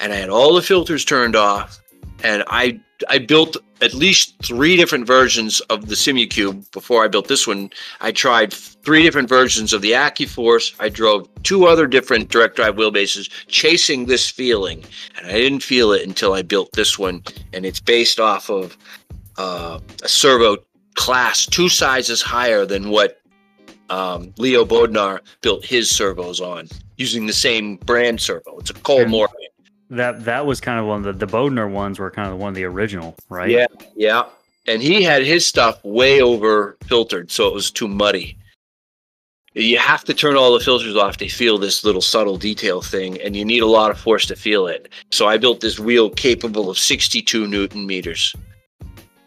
and I had all the filters turned off. And I I built at least three different versions of the SimuCube before I built this one. I tried three different versions of the AccuForce. I drove two other different direct drive wheelbases chasing this feeling, and I didn't feel it until I built this one. And it's based off of uh, a servo class two sizes higher than what um, Leo Bodnar built his servos on, using the same brand servo. It's a Kollmorgen. that that was kind of one of the the Bodnar ones were kind of one of the original right Yeah, yeah. And he had his stuff way over filtered, so it was too muddy. you have to turn all the filters off to feel this little subtle detail thing, and you need a lot of force to feel it. So I built this wheel capable of 62 newton meters.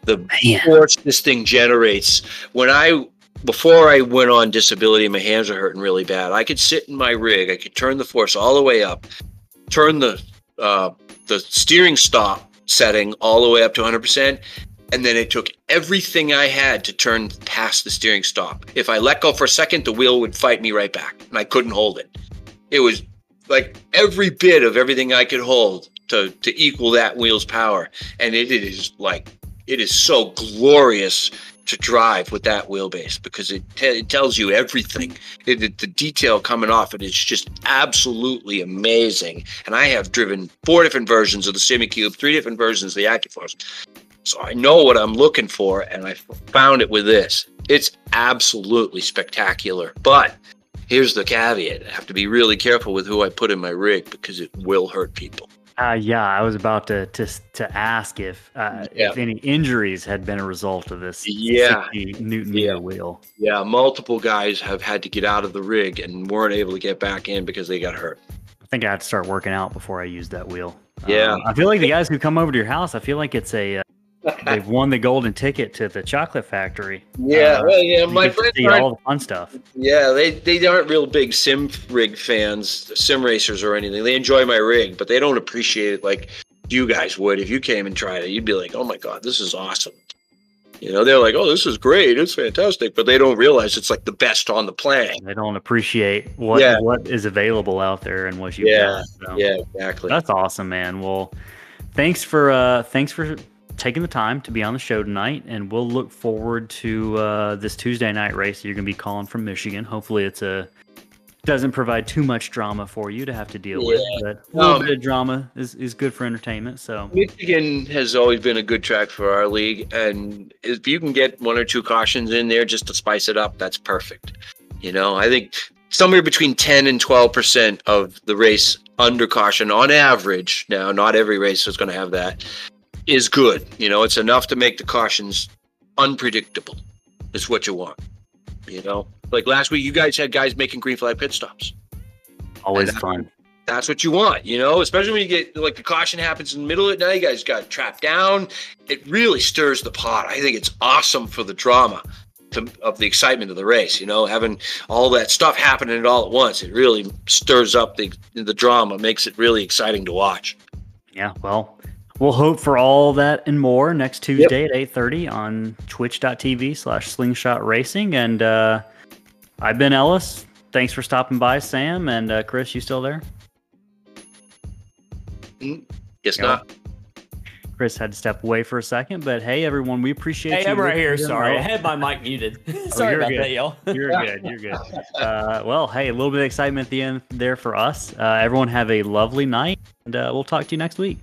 The Man. force this thing generates. When I before I went on disability, my hands were hurting really bad. I could sit in my rig, I could turn the force all the way up, turn the uh, the steering stop setting all the way up to 100%, and then it took everything I had to turn past the steering stop. If I let go for a second, the wheel would fight me right back, and I couldn't hold it. It was like every bit of everything I could hold to to equal that wheel's power, and it, it is like it is so glorious to drive with that wheelbase because it, te- it tells you everything. It, it- the detail coming off it is just absolutely amazing. And I have driven four different versions of the SimuCube, three different versions of the AccuForce. So I know what I'm looking for, and I found it with this. It's absolutely spectacular. But here's the caveat I have to be really careful with who I put in my rig because it will hurt people. Uh, yeah, I was about to to, to ask if uh, Yeah. if any injuries had been a result of this Yeah. 60 newton Yeah. wheel. Yeah, multiple guys have had to get out of the rig and weren't able to get back in because they got hurt. I think I had to start working out before I used that wheel. Yeah. Um, I feel like the guys who come over to your house, I feel like it's a uh, they've won the golden ticket to the chocolate factory. Yeah, Uh, well, yeah, my friends see all the fun stuff. Yeah, they they aren't real big sim rig fans, sim racers or anything. They enjoy my rig, but they don't appreciate it like you guys would. If you came and tried it, you'd be like, "Oh my god, this is awesome." You know, they're like, "Oh, this is great. It's fantastic," but they don't realize it's like the best on the planet. They don't appreciate what Yeah. what is available out there and what you Yeah, got. So. Yeah, exactly. That's awesome, man. Well, thanks for uh thanks for taking the time to be on the show tonight and we'll look forward to uh this Tuesday night race you're going to be calling from Michigan. Hopefully it's a doesn't provide too much drama for you to have to deal with, but a little Um, bit of drama is, is good for entertainment. So Michigan has always been a good track for our league, and if you can get one or two cautions in there just to spice it up, that's perfect. You know, I think somewhere between 10 and 12 percent of the race under caution on average. Now, not every race is going to have that. Is good. You know, it's enough to make the cautions unpredictable. Is what you want. You know, like last week, you guys had guys making green flag pit stops always and- fun. that's what you want, you know, especially when you get like the caution happens in the middle of it. Now you guys got trapped down. It really stirs the pot. I think it's awesome for the drama to, of the excitement of the race, you know, having all that stuff happening all at once. It really stirs up the, the drama, makes it really exciting to watch. Yeah, well, we'll hope for all that and more next Tuesday at 8:30 on twitch.tv slash slingshot racing. And uh I've been Ellis. Thanks for stopping by, Sam. And uh, Chris, you still there? It's Yeah. not. Chris had to step away for a second, but hey, everyone, we appreciate Hey, you. I'm right here. listening. Sorry, I Oh, had my mic muted. [LAUGHS] Sorry you're about good. that, y'all. You're [LAUGHS] good. You're good. Uh, well, hey, a little bit of excitement at the end there for us. Uh, everyone, have a lovely night, and uh, we'll talk to you next week.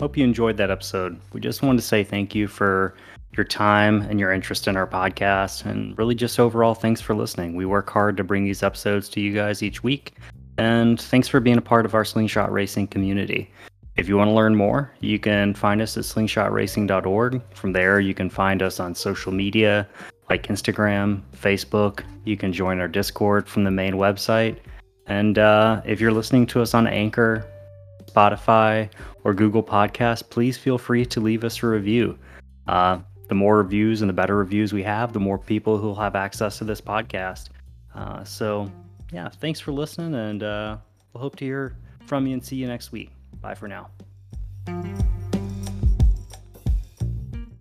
Hope you enjoyed that episode. We just wanted to say thank you for your time and your interest in our podcast, and really just overall thanks for listening. We work hard to bring these episodes to you guys each week, and thanks for being a part of our Slingshot Racing community. If you want to learn more, you can find us at slingshotracing.org. From there, you can find us on social media like Instagram, Facebook. You can join our Discord from the main website. And uh, if you're listening to us on Anchor, Spotify, or Google Podcasts, please feel free to leave us a review. Uh, the more reviews and the better reviews we have, the more people who will have access to this podcast. Uh, so, yeah, thanks for listening, and uh, we'll hope to hear from you and see you next week. Bye for now.